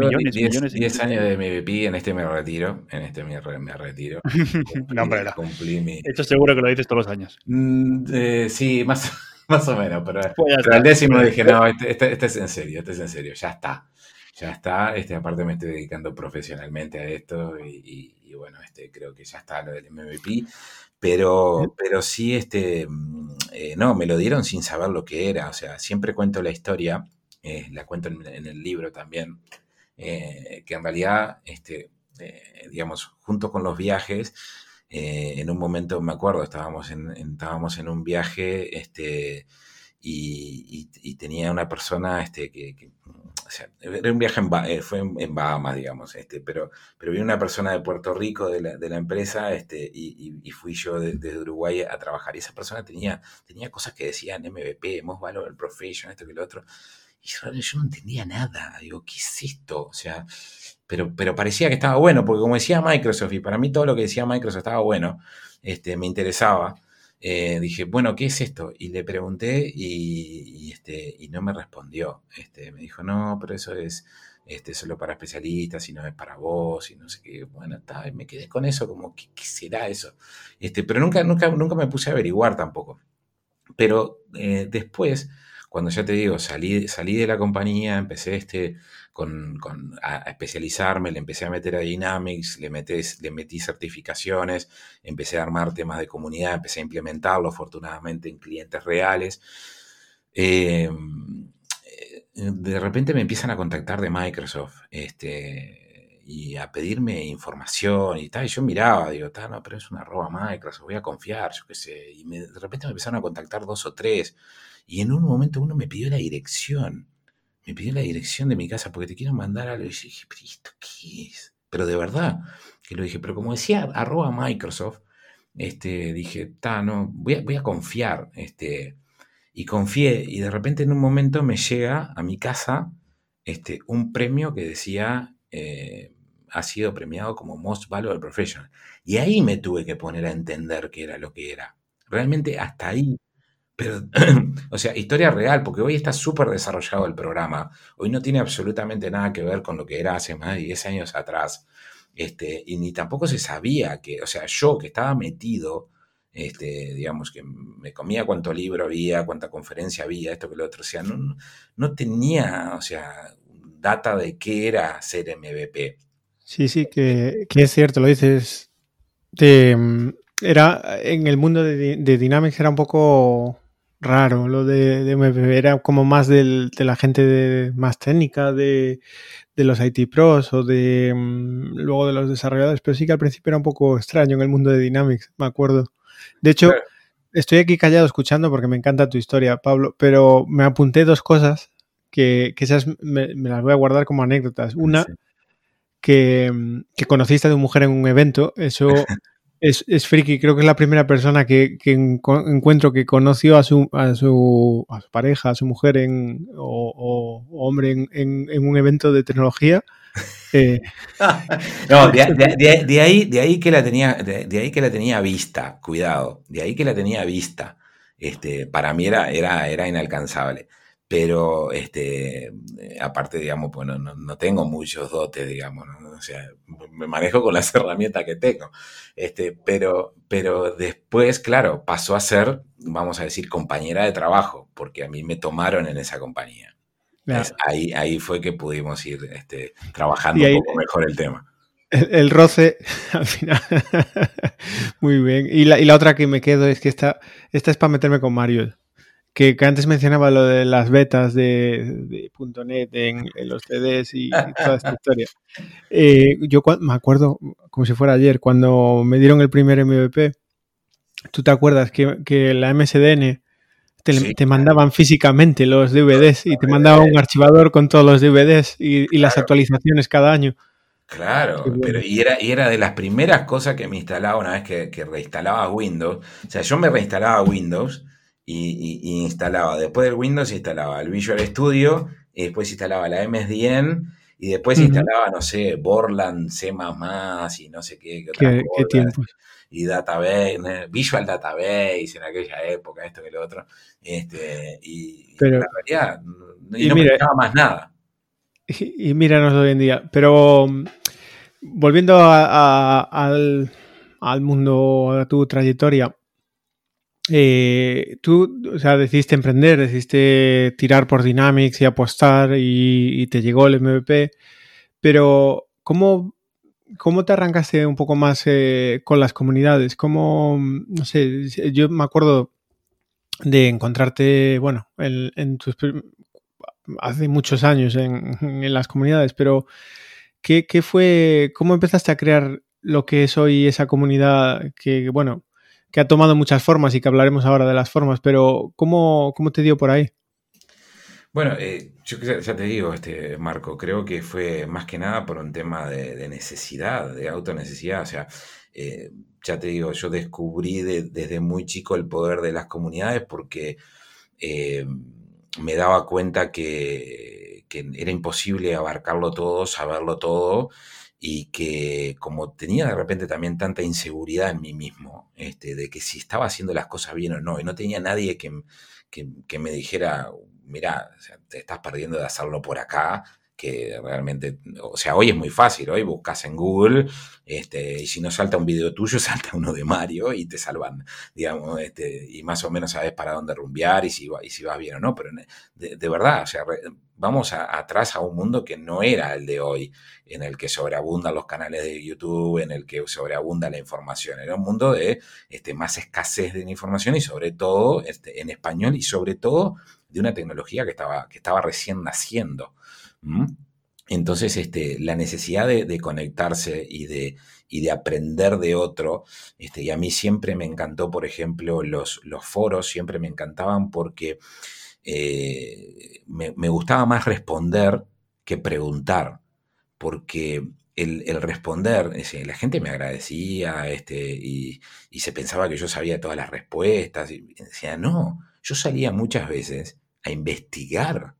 millones, diez, millones. 10 años de MVP, en este me retiro, en este me, me retiro. no, hombre, mi... Esto seguro que lo dices todos los años. Mm, eh, sí, más más o menos, pero, al décimo dije, no, este, este, este, es en serio, este es en serio, ya está. Ya está, este, aparte me estoy dedicando profesionalmente a esto y, bueno, este, creo que ya está lo del MVP, pero, pero sí, este, mm, eh, no, me lo dieron sin saber lo que era, o sea, siempre cuento la historia, eh, la cuento en, el libro también, eh, que en realidad, este, digamos, junto con los viajes, eh, en un momento, me acuerdo, estábamos en, estábamos en un viaje este, y, tenía una persona este, que, o sea, era un viaje en, eh, fue en, Bahamas, digamos, este, pero, pero vi una persona de Puerto Rico de la, de la empresa este, y, fui yo desde Uruguay a trabajar. Y esa persona tenía, tenía cosas que decían MVP, Most Valor Profession, esto que lo otro. Y yo, yo no entendía nada. Digo, ¿qué es esto? O sea, pero, parecía que estaba bueno, porque como decía Microsoft, y para mí todo lo que decía Microsoft estaba bueno, este, me interesaba. Eh, dije, bueno, ¿qué es esto? Y le pregunté y, este, y no me respondió. Este, me dijo, no, pero eso es este, solo para especialistas y no es para vos y no sé qué. Bueno, está, me quedé con eso, como, ¿qué, será eso? Este, pero nunca, nunca, nunca me puse a averiguar tampoco. Pero eh, después, cuando ya te digo, salí, salí de la compañía, empecé este, con, a, especializarme, le empecé a meter a Dynamics, le, le metí certificaciones, empecé a armar temas de comunidad, empecé a implementarlo afortunadamente en clientes reales. Em, eh, de repente me empiezan a contactar de Microsoft este, y a pedirme información y tal. Y yo miraba, digo, no, pero es una arroba Microsoft, voy a confiar, yo qué sé. Y de repente me empezaron a contactar dos o tres. Y en un momento uno me pidió la dirección me pidió la dirección de mi casa porque te quiero mandar algo. Y dije, pero ¿esto qué es? Pero de verdad, que lo dije, pero como decía arroba Microsoft, este, dije, ta, no, voy a, voy a confiar. Este, y confié, y de repente en un momento me llega a mi casa este, un premio que decía, eh, ha sido premiado como Most Valuable Professional. Y ahí me tuve que poner a entender qué era lo que era. Realmente hasta ahí o sea, historia real, porque hoy está súper desarrollado el programa. Hoy no tiene absolutamente nada que ver con lo que era hace más de 10 años atrás. Este, y ni tampoco se sabía que, o sea, yo que estaba metido, este, digamos, que me comía cuánto libro había, cuánta conferencia había, esto que lo otro, o sea, no, no tenía, o sea, data de qué era ser MVP. Sí, sí, que, que es cierto, lo dices. Mm, era en el mundo de, de Dynamics era un poco raro lo de, de Era como más de la gente más técnica, de, los IT pros o de mm, luego de los desarrolladores, pero sí que al principio era un poco extraño en el mundo de Dynamics, me acuerdo. De hecho, estoy aquí callado escuchando porque me encanta tu historia, Pablo, pero me apunté dos cosas que, esas me, las voy a guardar como anécdotas. Una, que, mm, que conociste a tu mujer en un evento, eso Es, es friki, creo que es la primera persona que, encuentro que conoció a su, a su, a su pareja, a su mujer en, o, hombre en, un evento de tecnología. Eh, no, de, ahí, de ahí que la tenía, de, ahí que la tenía vista, cuidado, de ahí que la tenía vista. Este, para mí era, era, era inalcanzable pero este, aparte, digamos, bueno, no, tengo muchos dotes, digamos, o sea, me manejo con las herramientas que tengo, este, pero, pero después, claro, pasó a ser, vamos a decir, compañera de trabajo, porque a mí me tomaron en esa compañía. ahí, ahí fue que pudimos ir este, trabajando un poco mejor el tema. El, roce, al final. Muy bien. Y la, y la, otra que me quedo es que esta, esta es para meterme con Mario que, antes mencionaba lo de las betas de, .NET en, los CDs y, toda esta historia. Eh, yo me acuerdo, como si fuera ayer, cuando me dieron el primer MVP, ¿tú te acuerdas que, la MSDN te, mandaban físicamente los DVDs y te mandaba un archivador con todos los DVDs y, las actualizaciones cada año? Claro, pero y era, y era de las primeras cosas que me instalaba una vez que, que reinstalaba Windows. O sea, yo me reinstalaba Windows y, instalaba, después del Windows instalaba el Visual Studio y después instalaba la MSDN y después instalaba, no sé, Borland, C++ y no sé qué, qué, qué Y database, Visual Database en aquella época, esto que lo otro. Este, y, Pero, la realidad, y, no me más nada. Y, y míranos hoy en día. Pero volviendo al, al, mundo, a tu trayectoria, eh, tú, o sea, decidiste emprender, decidiste tirar por Dynamics y apostar y, te llegó el MVP, pero ¿cómo, cómo te arrancaste un poco más eh, con las comunidades? ¿Cómo, no sé, yo me acuerdo de encontrarte, bueno, en, tus, hace muchos años en, en las comunidades, pero ¿qué, ¿qué, fue, cómo empezaste a crear lo que es hoy esa comunidad que, bueno, que ha tomado muchas formas y que hablaremos ahora de las formas, pero ¿cómo, cómo te dio por ahí? Bueno, eh, yo ya te digo, este, Marco, creo que fue más que nada por un tema de, necesidad, de autonecesidad. O sea, eh, ya te digo, yo descubrí desde muy chico el poder de las comunidades porque eh, me daba cuenta que, que, era imposible abarcarlo todo, saberlo todo y que como tenía de repente también tanta inseguridad en mí mismo, este, de que si estaba haciendo las cosas bien o no, y no tenía nadie que, que, me dijera, mira, te estás perdiendo de hacerlo por acá, que realmente, o sea, hoy es muy fácil, hoy buscas en Google, este, y si no salta un video tuyo, salta uno de Mario y te salvan, digamos, este, y más o menos sabes para dónde rumbear y si, y si vas bien o no, pero de, verdad, o sea, vamos atrás a un mundo que no era el de hoy, en el que sobreabundan los canales de YouTube, en el que sobreabunda la información. Era un mundo de este, más escasez de información y sobre todo este, en español y sobre todo de una tecnología que estaba, que estaba recién naciendo. Entonces, este, la necesidad de, conectarse y de, y de, aprender de otro, este, y a mí siempre me encantó, por ejemplo, los, los foros, siempre me encantaban porque eh, me, gustaba más responder que preguntar, porque el, responder, la gente me agradecía este, y, se pensaba que yo sabía todas las respuestas, y decía, no, yo salía muchas veces a investigar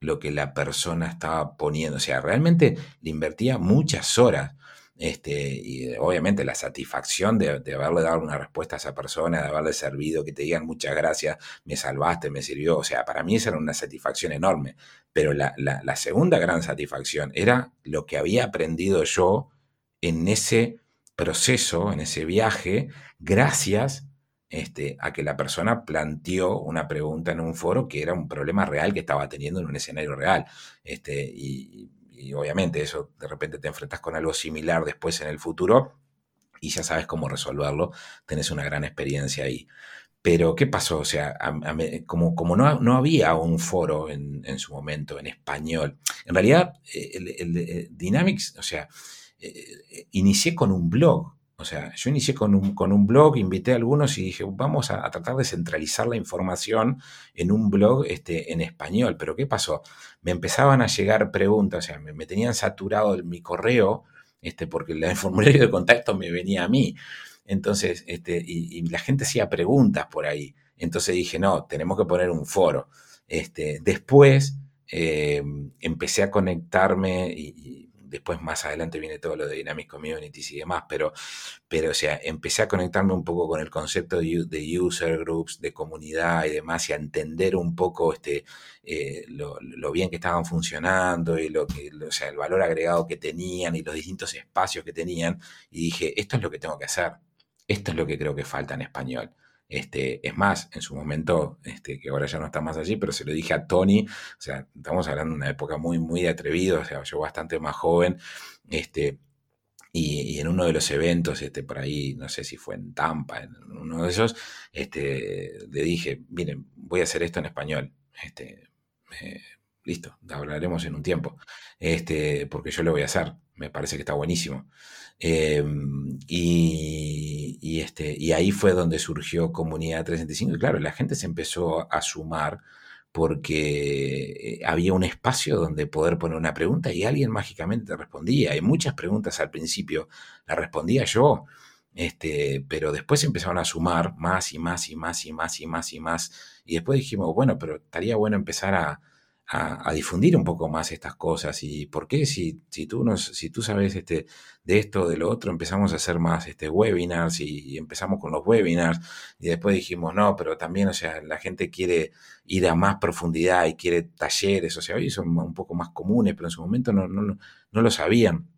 lo que la persona estaba poniendo, o sea, realmente le invertía muchas horas este, y obviamente la satisfacción de, haberle dado una respuesta a esa persona, de haberle servido, que te digan muchas gracias, me salvaste, me sirvió. O sea, para mí esa era una satisfacción enorme. Pero la, segunda gran satisfacción era lo que había aprendido yo en ese proceso, en ese viaje, gracias este, a que la persona planteó una pregunta en un foro que era un problema real que estaba teniendo en un escenario real. Este, y, obviamente eso de repente te enfrentas con algo similar después en el futuro y ya sabes cómo resolverlo, tenés una gran experiencia ahí. Pero, ¿qué pasó? O sea, como, como no, no, había un foro en, en, su momento en español, en realidad eh, el, Dynamics, o sea, eh, inicié con un blog, o sea, yo inicié con un, con un blog, invité a algunos y dije, vamos a, tratar de centralizar la información en un blog este, en español. Pero ¿qué pasó? Me empezaban a llegar preguntas, o sea, me, tenían saturado mi correo, este, porque el formulario de contacto me venía a mí. Entonces, este, y, la gente hacía preguntas por ahí. Entonces dije, no, tenemos que poner un foro. Este, después eh, empecé a conectarme y después más adelante viene todo lo de Dynamic Communities y demás, pero, pero o sea, empecé a conectarme un poco con el concepto de, user groups, de comunidad y demás, y a entender un poco este, eh, lo, bien que estaban funcionando y lo que, o sea, el valor agregado que tenían y los distintos espacios que tenían, y dije, esto es lo que tengo que hacer, esto es lo que creo que falta en español. Este, es más, en su momento, este, que ahora ya no está más allí, pero se lo dije a Tony, o sea, estamos hablando de una época muy, muy de atrevido, o sea, yo bastante más joven, este, y, en uno de los eventos, este, por ahí, no sé si fue en Tampa, en uno de esos, este, le dije, miren, voy a hacer esto en español, este, eh, listo, hablaremos en un tiempo, este, porque yo lo voy a hacer, me parece que está buenísimo. Em, y, este, y ahí fue donde surgió Comunidad 365. Y claro, la gente se empezó a sumar porque eh, había un espacio donde poder poner una pregunta y alguien mágicamente respondía. Y muchas preguntas al principio las respondía yo, este, pero después empezaron a sumar más y más y más y más y más y más. Y después dijimos, bueno, pero estaría bueno empezar a, a, difundir un poco más estas cosas. ¿Y por qué? Si, si, tú, nos, si tú sabes este, de esto de lo otro, empezamos a hacer más este, webinars y, empezamos con los webinars y después dijimos, no, pero también, o sea, la gente quiere ir a más profundidad y quiere talleres, o sea, hoy son un poco más comunes, pero en su momento no, no, no lo sabían.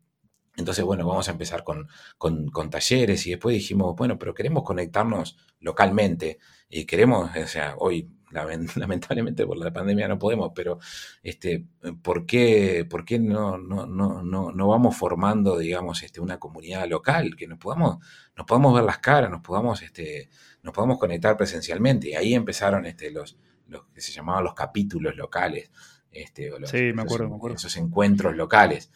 Entonces, bueno, vamos a empezar con, con, con, talleres y después dijimos, bueno, pero queremos conectarnos localmente y queremos, o sea, hoy lamentablemente por la pandemia no podemos, pero este, ¿por qué, por qué no, no, no, no, vamos formando, digamos, este, una comunidad local, que nos podamos, nos podamos ver las caras, nos podamos, este, nos podamos conectar presencialmente? Y ahí empezaron este, los, los que se llamaban los capítulos locales, este, sí, me acuerdo, me acuerdo. esos encuentros locales.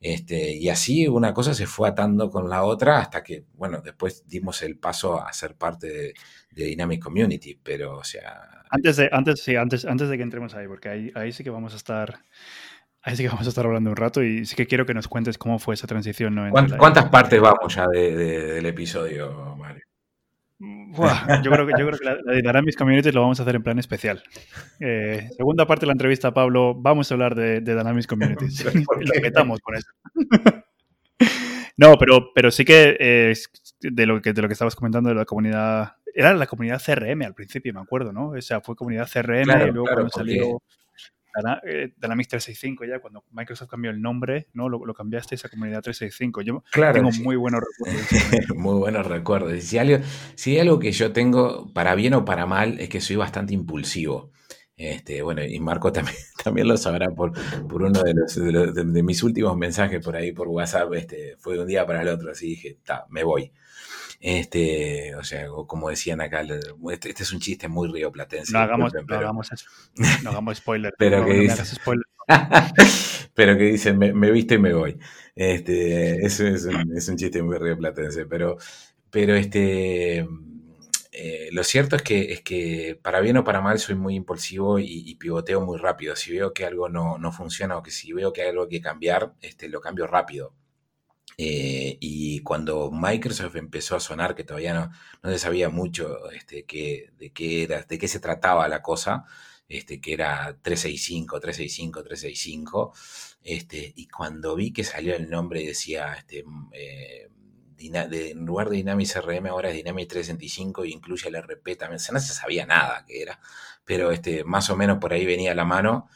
Este, y así una cosa se fue atando con la otra hasta que, bueno, después dimos el paso a ser parte de, Dynamic Community, pero o sea... Antes de, antes, sí, antes, antes de que entremos ahí, porque ahí, ahí sí que vamos a estar... Ahí sí que vamos a estar hablando un rato y sí que quiero que nos cuentes cómo fue esa transición. ¿no? ¿Cuántas, partes vamos ya del episodio, Mario? yo, creo que, yo creo que la, de Dynamics Community lo vamos a hacer en plan especial. Eh, segunda parte de la entrevista, Pablo, vamos a hablar de, de Dynamics Community. lo metamos con eso. no, pero, pero sí que, eh, de, lo que de lo que estabas comentando de la comunidad era la comunidad CRM al principio, me acuerdo, ¿no? O sea, fue comunidad CRM y luego cuando salió Dynamics 365 ya, cuando Microsoft cambió el nombre, ¿no? Lo, cambiaste a esa comunidad 365. Yo tengo muy buenos recuerdos. muy buenos recuerdos. Si, algo, si hay algo que yo tengo, para bien o para mal, es que soy bastante impulsivo. Este, bueno, y Marco también, también lo sabrá por, por uno de, los, de, mis últimos mensajes por ahí por WhatsApp. Este, fue de un día para el otro, así dije, está, me voy. Este, o sea, como decían acá, este, este, es un chiste muy rioplatense. No hagamos, no hagamos eso. No hagamos spoiler. pero, que dice, pero que dicen, me, me, visto y me voy. Este, eso es un, es un chiste muy rioplatense. Pero, pero este, eh, lo cierto es que, es que para bien o para mal soy muy impulsivo y, pivoteo muy rápido. Si veo que algo no, no, funciona o que si veo que hay algo que cambiar, este, lo cambio rápido. Eh, y cuando Microsoft empezó a sonar, que todavía no, no se sabía mucho este, de, qué era, de qué se trataba la cosa, este, que era 365, 365, 365, este, y cuando vi que salió el nombre y decía, este, eh, en lugar de Dynamics CRM ahora es Dynamics 365 y incluye el RP también, o no se sabía nada que era, pero este, más o menos por ahí venía la mano,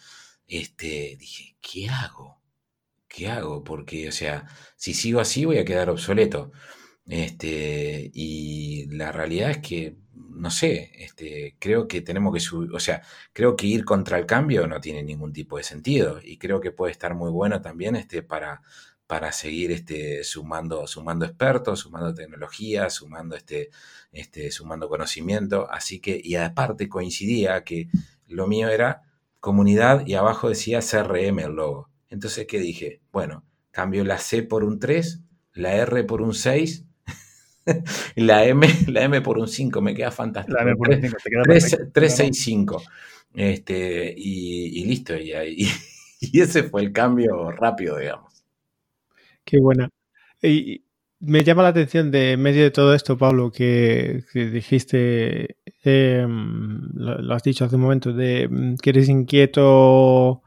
este, dije, ¿qué hago? ¿qué hago? Porque, o sea, si sigo así voy a quedar obsoleto. Este, y la realidad es que, no sé, este, creo que tenemos que subir, o sea, creo que ir contra el cambio no tiene ningún tipo de sentido y creo que puede estar muy bueno también este, para, para seguir este, sumando, sumando expertos, sumando tecnología, sumando, este, este, sumando conocimiento. Así que, y aparte coincidía que lo mío era comunidad y abajo decía CRM el logo. Entonces, ¿qué dije? Bueno, cambio la C por un 3, la R por un 6, la M, la M por un 5, me queda fantástico. La M por un 5, te queda 3, 3 6, 5. Este, y, y listo, y, y, y, ese fue el cambio rápido, digamos. Qué buena. Y me llama la atención de en medio de todo esto, Pablo, que, dijiste, eh, lo, lo, has dicho hace un momento, de mm, que eres inquieto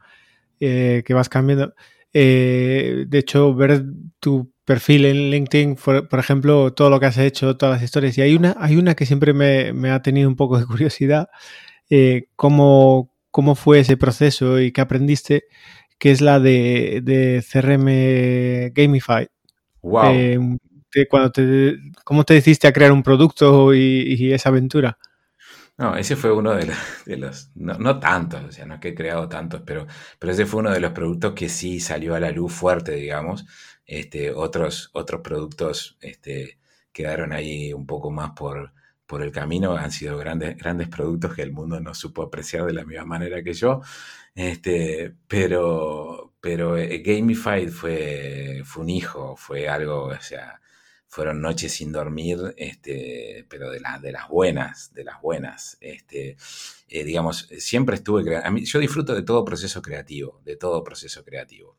eh, que vas cambiando. Eh, de hecho, ver tu perfil en LinkedIn, por, ejemplo, todo lo que has hecho, todas las historias. Y hay una, hay una que siempre me, ha tenido un poco de curiosidad, cómo, cómo, fue ese proceso y qué aprendiste, que es la de, de CRM Gamify. Wow. cuando te, ¿Cómo te decidiste a crear un producto y esa aventura? No, ese fue uno de los, no, tantos, o sea, no es que he creado tantos, pero, pero ese fue uno de los productos que sí salió a la luz fuerte, digamos. Este, otros, otros productos este, quedaron ahí un poco más por, por el camino, han sido grandes, grandes productos que el mundo no supo apreciar de la misma manera que yo. Este, pero, pero eh, Gamified fue, fue un hijo, fue algo, o sea, fueron noches sin dormir, este, pero de, las de las buenas, de las buenas. Este, eh, digamos, siempre estuve, yo disfruto de todo proceso creativo, de todo proceso creativo.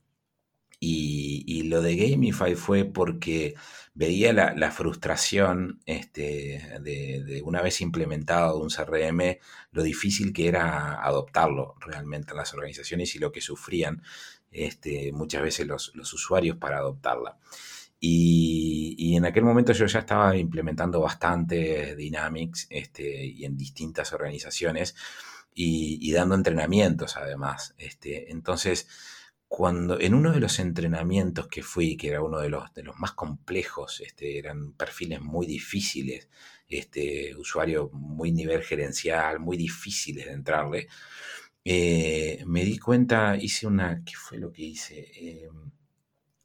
Y, lo de Gamify fue porque veía la, frustración este, de, una vez implementado un CRM, lo difícil que era adoptarlo realmente en las organizaciones y lo que sufrían este, muchas veces los, usuarios para adoptarla. Y, en aquel momento yo ya estaba implementando bastante Dynamics este, y en distintas organizaciones y, dando entrenamientos además. Entonces, cuando en uno de los entrenamientos que fui, que era uno de los, de los más complejos, este, eran perfiles muy difíciles, este, usuario muy nivel gerencial, muy difíciles de entrarle, eh, me di cuenta, hice una, ¿qué fue lo que hice? Em,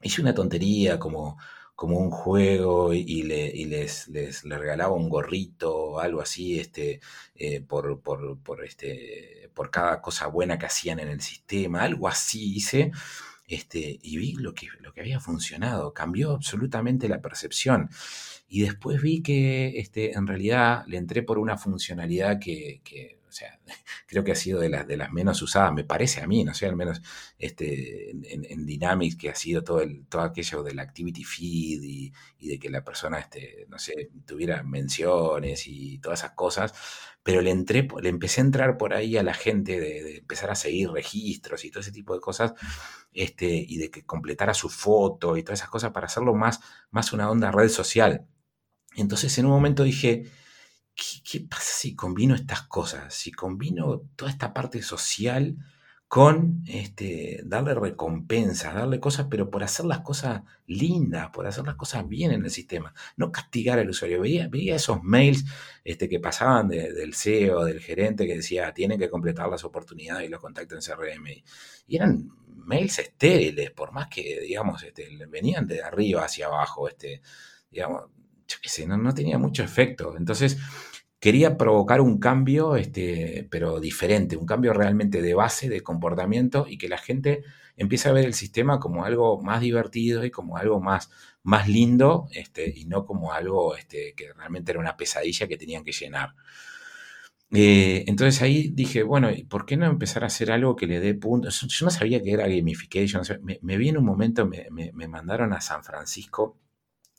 hice una tontería como como un juego y, le, les, les, regalaba un gorrito o algo así este, eh, por, por, este, por cada cosa buena que hacían en el sistema, algo así hice. Este, y vi lo que, lo que había funcionado, cambió absolutamente la percepción. Y después vi que este, en realidad le entré por una funcionalidad que o sea, creo que ha sido de las, de las menos usadas, me parece a mí, no sé, al menos este, en, Dynamics, que ha sido todo, el, todo aquello del activity feed y, de que la persona, este, no sé, tuviera menciones y todas esas cosas, pero le, entré, le empecé a entrar por ahí a la gente de, empezar a seguir registros y todo ese tipo de cosas, este, y de que completara su foto y todas esas cosas para hacerlo más, más una onda red social. Entonces en un momento dije, ¿qué, pasa si combino estas cosas? Si combino toda esta parte social con este, darle recompensas, darle cosas, pero por hacer las cosas lindas, por hacer las cosas bien en el sistema, no castigar al usuario. Veía, veía esos mails este, que pasaban del CEO, del gerente, que decía, tienen que completar las oportunidades y los contactos en CRM. Y eran mails estériles, por más que, digamos, este, venían de arriba hacia abajo, este, digamos, no, tenía mucho efecto. Entonces, quería provocar un cambio, este, pero diferente, un cambio realmente de base, de comportamiento y que la gente empiece a ver el sistema como algo más divertido y como algo más, más lindo este, y no como algo este, que realmente era una pesadilla que tenían que llenar. Eh, entonces ahí dije, bueno, ¿por qué no empezar a hacer algo que le dé puntos? Yo no sabía que era gamification, me, vi en un momento, me, me mandaron a San Francisco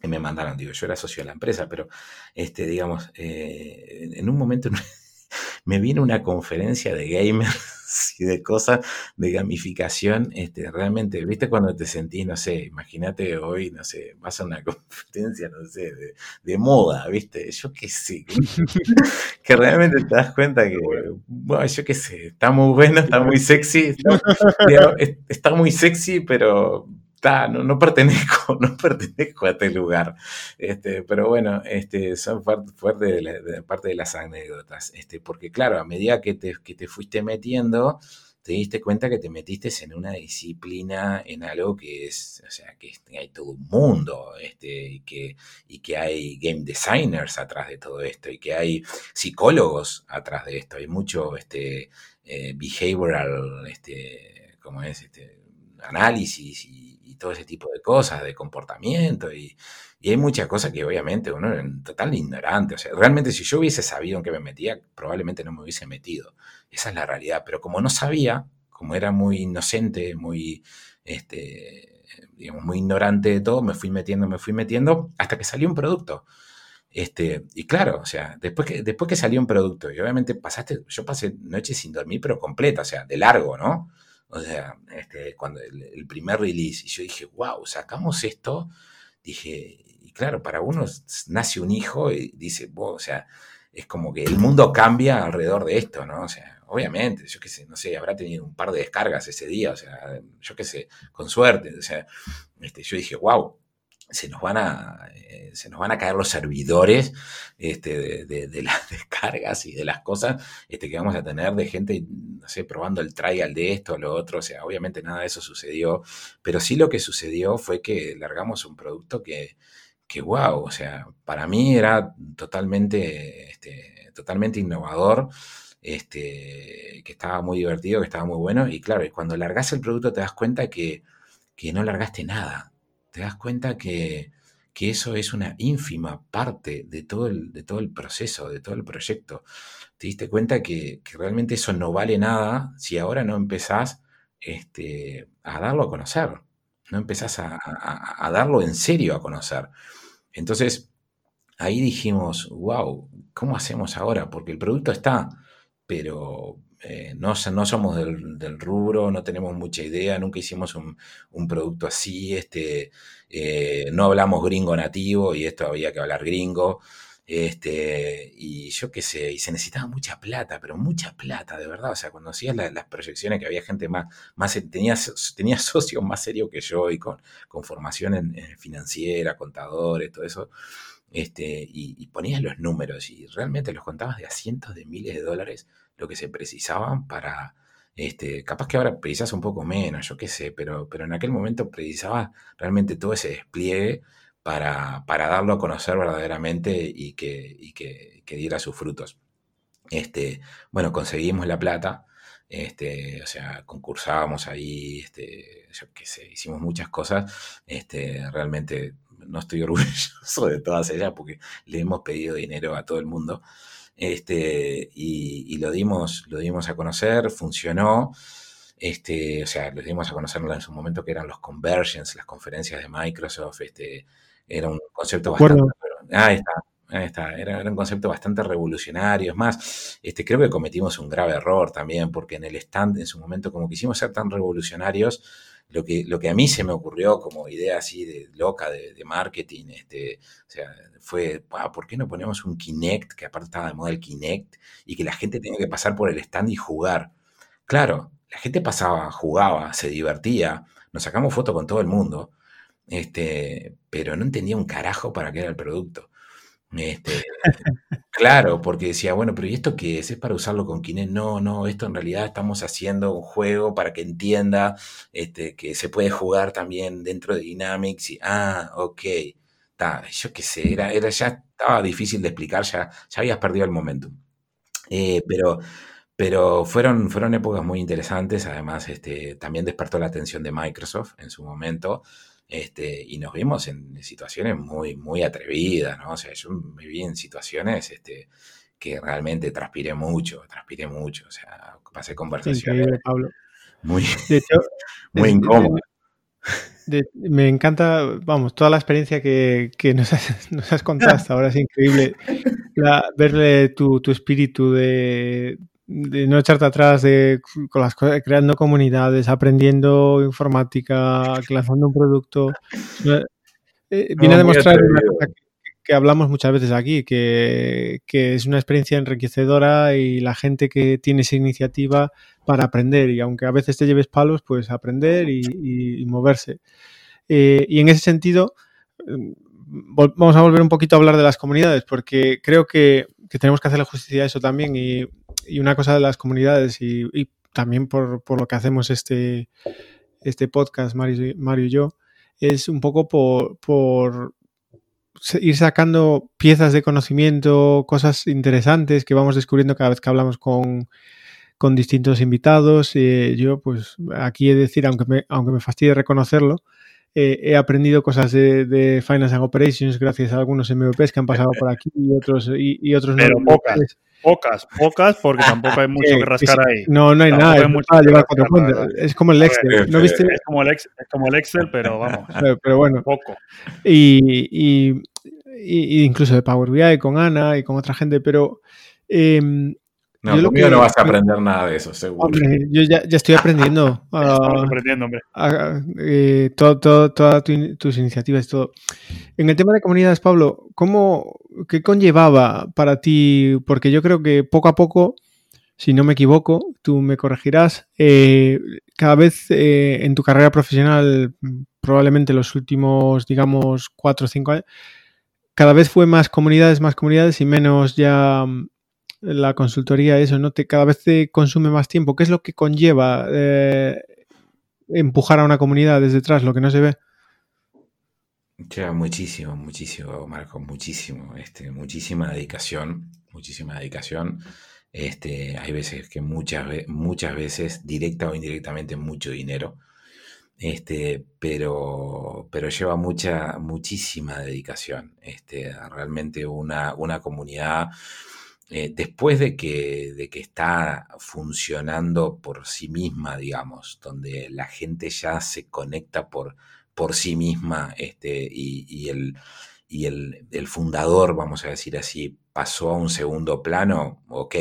me mandaron, digo, yo era socio de la empresa, pero este, digamos, eh, en un momento me viene una conferencia de gamers y de cosas de gamificación, este, realmente, viste cuando te sentís, no sé, imagínate hoy, no sé, vas a una conferencia, no sé, de, moda, viste, yo qué sé, que, realmente te das cuenta que, bueno, yo qué sé, está muy bueno, está muy sexy, está muy sexy, pero no, no, pertenezco, no pertenezco a este lugar. Este, pero bueno, este, son parte de las anécdotas. Este, porque claro, a medida que te, que te fuiste metiendo, te diste cuenta que te metiste en una disciplina, en algo que es, o sea, que hay todo un mundo, este, y, que, y que hay game designers atrás de todo esto, y que hay psicólogos atrás de esto, hay mucho este, eh, behavioral, este, como es, este, análisis y todo ese tipo de cosas, de comportamiento y, hay muchas cosas que obviamente uno es total ignorante. O sea, realmente si yo hubiese sabido en qué me metía, probablemente no me hubiese metido. Esa es la realidad. Pero como no sabía, como era muy inocente, muy, este, digamos, muy ignorante de todo, me fui metiendo, me fui metiendo, hasta que salió un producto. Este, y claro, o sea, después que, después que salió un producto, y obviamente pasaste, yo pasé noches sin dormir, pero completa, o sea, de largo, ¿no? O sea, este, cuando el, primer release, y yo dije, wow, sacamos esto, dije, y claro, para uno nace un hijo y dice, o sea, es como que el mundo cambia alrededor de esto, ¿no? O sea, obviamente, yo qué sé, no sé, habrá tenido un par de descargas ese día, o sea, yo qué sé, con suerte, o sea, este, yo dije, wow, se nos van a, eh, se nos van a caer los servidores este, de, las descargas y de las cosas este, que vamos a tener de gente, no sé, probando el trial de esto o lo otro. O sea, obviamente nada de eso sucedió, pero sí lo que sucedió fue que largamos un producto que, que wow, o sea, para mí era totalmente, este, totalmente innovador. Este, que estaba muy divertido, que estaba muy bueno, y claro, cuando largas el producto te das cuenta que, que no largaste nada, te das cuenta que, eso es una ínfima parte de todo, el, de todo el proceso, de todo el proyecto. Te diste cuenta que, realmente eso no vale nada si ahora no empezás este, a darlo a conocer. no empezás a, darlo en serio a conocer. Entonces, ahí dijimos, wow, ¿cómo hacemos ahora? Porque el producto está, pero eh, no, no, somos del, rubro, no tenemos mucha idea, nunca hicimos un, producto así, este, eh, no hablamos gringo nativo y esto había que hablar gringo. Este, y yo qué sé, y se necesitaba mucha plata, pero mucha plata, de verdad. O sea, cuando hacías las proyecciones que había gente más, más tenía, tenía socios más serios que yo y con, con formación en, financiera, contadores, todo eso. Este, y, ponías los números y realmente los contabas de a cientos de miles de dólares lo que se precisaban para, este, capaz que ahora precisas un poco menos, yo qué sé, pero, pero en aquel momento precisaba realmente todo ese despliegue para, darlo a conocer verdaderamente y que, que, diera sus frutos. Este, bueno, conseguimos la plata, este, o sea, concursábamos ahí, este, yo qué sé, hicimos muchas cosas, este, realmente no estoy orgulloso de todas ellas porque le hemos pedido dinero a todo el mundo, este, y, lo, dimos, lo dimos a conocer, funcionó, este, o sea, lo dimos a conocer en su momento que eran los conversions, las conferencias de Microsoft, este, era un concepto bastante... ahí está, ahí está. Era, un concepto bastante revolucionario. Es más, este, creo que cometimos un grave error también, porque en el stand, en su momento, como quisimos ser tan revolucionarios, lo que, lo que a mí se me ocurrió como idea así de loca de, marketing, este, o sea, fue, ¿por qué no ponemos un Kinect, que aparte estaba de moda el Kinect, y que la gente tenga que pasar por el stand y jugar? Claro, la gente pasaba, jugaba, se divertía, nos sacamos fotos con todo el mundo, este, pero no entendía un carajo para qué era el producto. Este, claro, porque decía, bueno, pero ¿y esto qué es? ¿Es para usarlo con Kinect? No, no, esto en realidad estamos haciendo un juego para que entienda este, que se puede jugar también dentro de Dynamics. Y, ah, ok, yo qué sé, era, era, ya estaba difícil de explicar, ya, ya habías perdido el momento. Eh, pero, pero fueron, fueron épocas muy interesantes, además este, también despertó la atención de Microsoft en su momento. Este, y nos vimos en situaciones muy, muy atrevidas, ¿no? O sea, yo me vi en situaciones este, que realmente transpiré mucho, transpiré mucho, o sea, pasé conversaciones Pablo. muy, muy incómodas. me encanta, vamos, toda la experiencia que, nos, has, nos, has, contado hasta ahora es increíble. verle tu, tu espíritu de, de no echarte atrás, de con las cosas, creando comunidades, aprendiendo informática, lanzando un producto. Eh, viene a demostrar una cosa que, hablamos muchas veces aquí, que, es una experiencia enriquecedora y la gente que tiene esa iniciativa para aprender y aunque a veces te lleves palos, pues aprender y, moverse. Eh, y en ese sentido, mm, vamos a volver un poquito a hablar de las comunidades, porque creo que, que tenemos que hacerle justicia a eso también y y una cosa de las comunidades y, también por, lo que hacemos este, este podcast, Mario, Mario y yo, es un poco por, ir sacando piezas de conocimiento, cosas interesantes que vamos descubriendo cada vez que hablamos con, distintos invitados. Eh, yo, pues, aquí he de decir, aunque me, aunque me fastidie reconocerlo, eh, he aprendido cosas de, Finance and Operations gracias a algunos MVPs que han pasado por aquí y otros, y, otros Pero pocas, pocas, pocas, porque tampoco hay mucho que rascar ahí. No, no hay nada. Es como el Excel. ¿No viste? Es como el, Excel, es como el Excel pero vamos. Pero, bueno. Poco. Y, y, y, incluso de Power BI con Ana y con otra gente, pero eh, no, conmigo no vas a aprender nada de eso, seguro. yo ya, estoy aprendiendo. aprendiendo, hombre. Eh, todas tus iniciativas, todo. En el tema de comunidades, Pablo, ¿cómo, ¿qué conllevaba para ti? Porque yo creo que poco a poco, si no me equivoco, tú me corregirás, eh, cada vez eh, en tu carrera profesional, probablemente los últimos, digamos, cuatro o cinco años, cada vez fue más comunidades, más comunidades y menos ya la consultoría, eso, ¿no? Te, cada vez te consume más tiempo. ¿Qué es lo que conlleva eh, empujar a una comunidad desde atrás, lo que no se ve? Lleva muchísimo, muchísimo, Marco, muchísimo, este, muchísima dedicación, muchísima dedicación. Este, hay veces que muchas, muchas veces, directa o indirectamente, mucho dinero. Este, pero, pero lleva mucha, muchísima dedicación. Este, realmente una, una comunidad eh, después de que, de que está funcionando por sí misma, digamos, donde la gente ya se conecta por, por sí misma este, y, el, y el, fundador, vamos a decir así, pasó a un segundo plano, ok,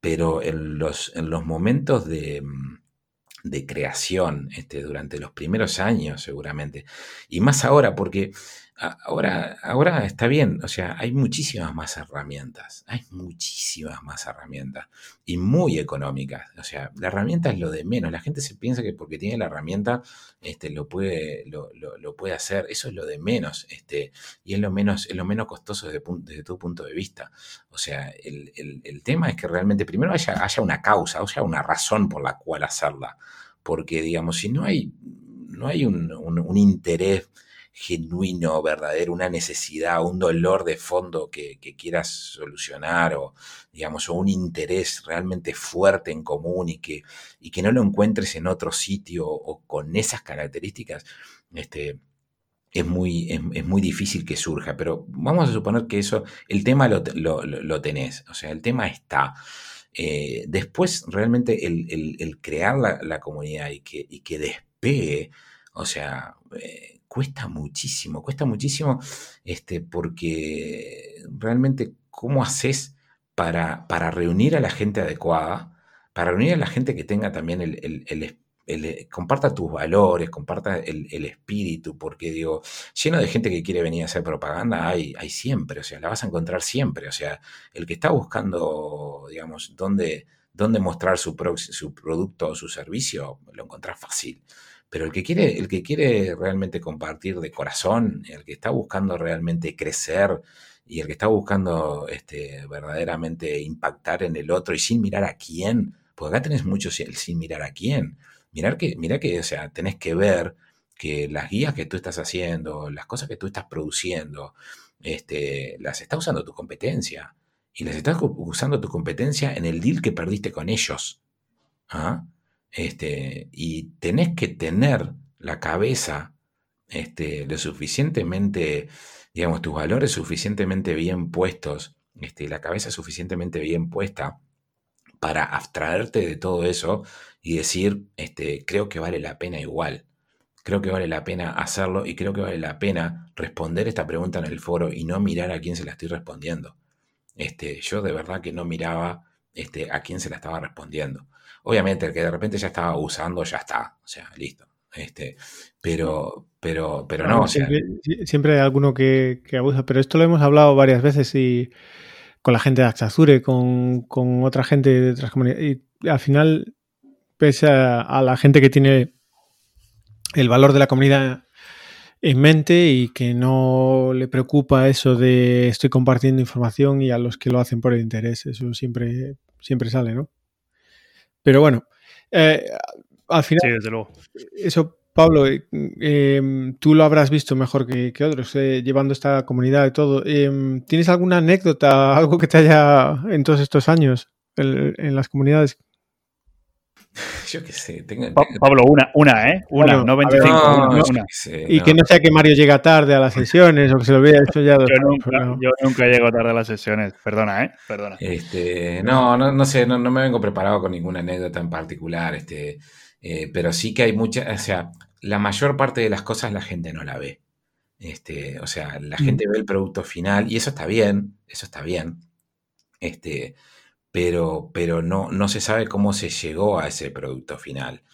pero en los, en los momentos de, de creación este, durante los primeros años seguramente, y más ahora porque ahora, ahora está bien, o sea, hay muchísimas más herramientas, hay muchísimas más herramientas y muy económicas. O sea, la herramienta es lo de menos. La gente se piensa que porque tiene la herramienta este, lo, puede, lo, puede hacer. Eso es lo de menos este, y es lo menos, es lo menos costoso desde, desde tu punto de vista. O sea, el, tema es que realmente primero haya, haya una causa, o sea, una razón por la cual hacerla. Porque, digamos, si no hay, no hay un, un interés genuino, verdadero, una necesidad, un dolor de fondo que, quieras solucionar o, digamos, o un interés realmente fuerte en común y que, y que no lo encuentres en otro sitio o con esas características, este, es muy, es, muy difícil que surja, pero vamos a suponer que eso, el tema lo, lo, tenés, o sea, el tema está. Eh, después, realmente, el, crear la, comunidad y que, y que despegue, o sea, eh, cuesta muchísimo, cuesta muchísimo este, porque realmente cómo haces para, para reunir a la gente adecuada, para reunir a la gente que tenga también el, el, comparta tus valores, comparta el, espíritu, porque digo, lleno de gente que quiere venir a hacer propaganda hay, hay siempre, o sea, la vas a encontrar siempre, o sea, el que está buscando, digamos, dónde, dónde mostrar su, su producto o su servicio, lo encontrás fácil. Pero el que quiere, el que quiere realmente compartir de corazón, el que está buscando realmente crecer y el que está buscando este, verdaderamente impactar en el otro y sin mirar a quién, porque acá tenés mucho sin mirar a quién. Mirar que, mira que, o sea, tenés que ver que las guías que tú estás haciendo, las cosas que tú estás produciendo, este, las está usando tu competencia. Y las estás usando tu competencia en el deal que perdiste con ellos. ¿Ah? Este, y tenés que tener la cabeza este, lo suficientemente, digamos, tus valores suficientemente bien puestos, este, la cabeza suficientemente bien puesta para abstraerte de todo eso y decir, este, creo que vale la pena igual. Creo que vale la pena hacerlo y creo que vale la pena responder esta pregunta en el foro y no mirar a quién se la estoy respondiendo. Este, yo de verdad que no miraba este, a quién se la estaba respondiendo. Obviamente, el que de repente ya estaba usando, ya está. O sea, listo. Este, pero, pero, pero no. siempre, hay alguno que, abusa, pero esto lo hemos hablado varias veces y con la gente de Axazure, con, con otra gente de otras comunidades. Y al final, pese a, la gente que tiene el valor de la comunidad en mente y que no le preocupa eso de estoy compartiendo información y a los que lo hacen por el interés, eso siempre, siempre sale, ¿no? Pero bueno, eh, al final. Sí, desde luego. Eso, Pablo, eh, em, tú lo habrás visto mejor que, otros, eh, llevando esta comunidad y todo. Em, ¿Tienes alguna anécdota, algo que te haya en todos estos años en las comunidades Yo qué sé. Pablo, una, una, ¿eh? Una, no 25. una, y que no sea que Mario llega tarde a las sesiones o que se lo olvide esto ya. Yo nunca, yo nunca llego tarde a las sesiones. Perdona, ¿eh? Perdona. Este, no, no, no sé, no, me vengo preparado con ninguna anécdota en particular. Este, eh, pero sí que hay muchas, o sea, la mayor parte de las cosas la gente no la ve. Este, o sea, la mm. gente ve el producto final y eso está bien, eso está bien. Este, pero, pero no, no se sabe cómo se llegó a ese producto final.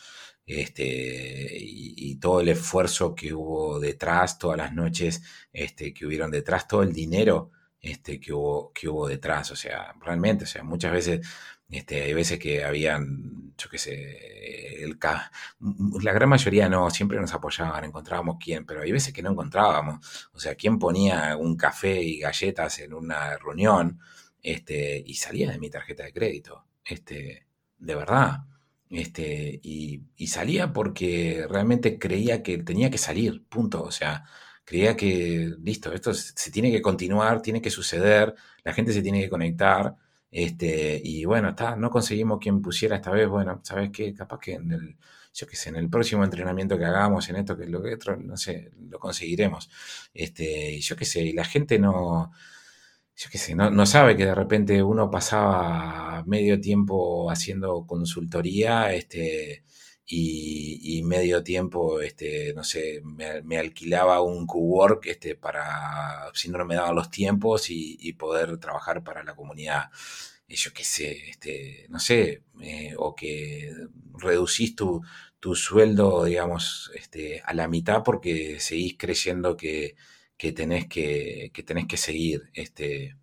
Este, y, todo el esfuerzo que hubo detrás, todas las noches este, que hubieron detrás, todo el dinero este, que, hubo, que hubo detrás. O sea, realmente, o sea, muchas veces, este, hay veces que habían, yo qué sé, el, la gran mayoría no, siempre nos apoyaban, encontrábamos quién, pero hay veces que no encontrábamos. O sea, quién ponía un café y galletas en una reunión este, y salía de mi tarjeta de crédito, este, de verdad. Este, y, salía porque realmente creía que tenía que salir, punto. O sea, creía que, listo, esto se tiene que continuar, tiene que suceder, la gente se tiene que conectar. Este, y bueno, está, no conseguimos quien pusiera esta vez, bueno, ¿sabes qué? Capaz que en el, yo sé, en el próximo entrenamiento que hagamos, en esto, que lo que otro, no sé, lo conseguiremos. Este, y yo qué sé, y la gente no, yo qué sé, no, sabe que de repente uno pasaba medio tiempo haciendo consultoría este, y, medio tiempo, este, no sé, me, alquilaba un cowork este, para, si no me daban los tiempos y, poder trabajar para la comunidad. Y yo qué sé, este, no sé, eh, o que reducís tu, tu sueldo, digamos, este, a la mitad porque seguís creyendo que, que tenés que, que tenés que seguir. Este,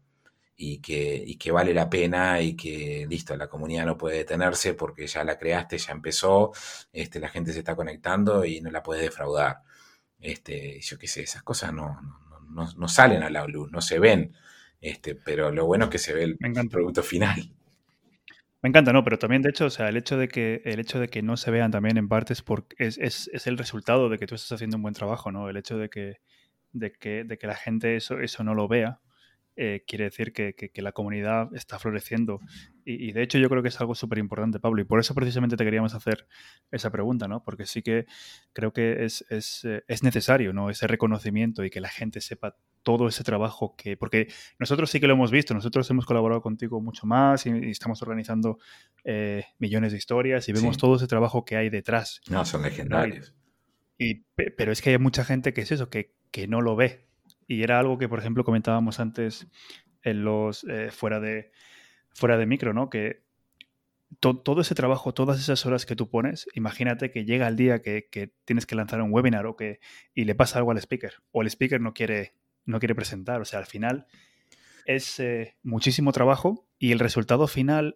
y que, que vale la pena y que listo, la comunidad no puede detenerse porque ya la creaste, ya empezó, este, la gente se está conectando y no la puedes defraudar. Este, yo qué sé, esas cosas no, no, salen a la luz, no se ven, este, pero lo bueno es que se ve el, producto final. Me encanta, no, pero también de hecho, o sea, el hecho de que, el hecho de que no se vean también en partes porque es, es, es, el resultado de que tú estás haciendo un buen trabajo, ¿no? El hecho de que, de que, de que la gente eso, eso no lo vea, eh, quiere decir que, la comunidad está floreciendo. Y, de hecho yo creo que es algo súper importante, Pablo, y por eso precisamente te queríamos hacer esa pregunta, ¿no? Porque sí que creo que es, es, eh, es necesario, ¿no? Ese reconocimiento y que la gente sepa todo ese trabajo que... Porque nosotros sí que lo hemos visto, nosotros hemos colaborado contigo mucho más y, estamos organizando eh, millones de historias y vemos todo ese trabajo que hay detrás. No, son legendarios. Y, pero es que hay mucha gente que es eso, que, que no lo ve, y era algo que, por ejemplo, comentábamos antes en los eh, fuera, de, fuera de micro, ¿no? Que todo ese trabajo, todas esas horas que tú pones, imagínate que llega el día que, tienes que lanzar un webinar o que, y le pasa algo al speaker, o el speaker no quiere, no quiere presentar. O sea, al final es eh, muchísimo trabajo y el resultado final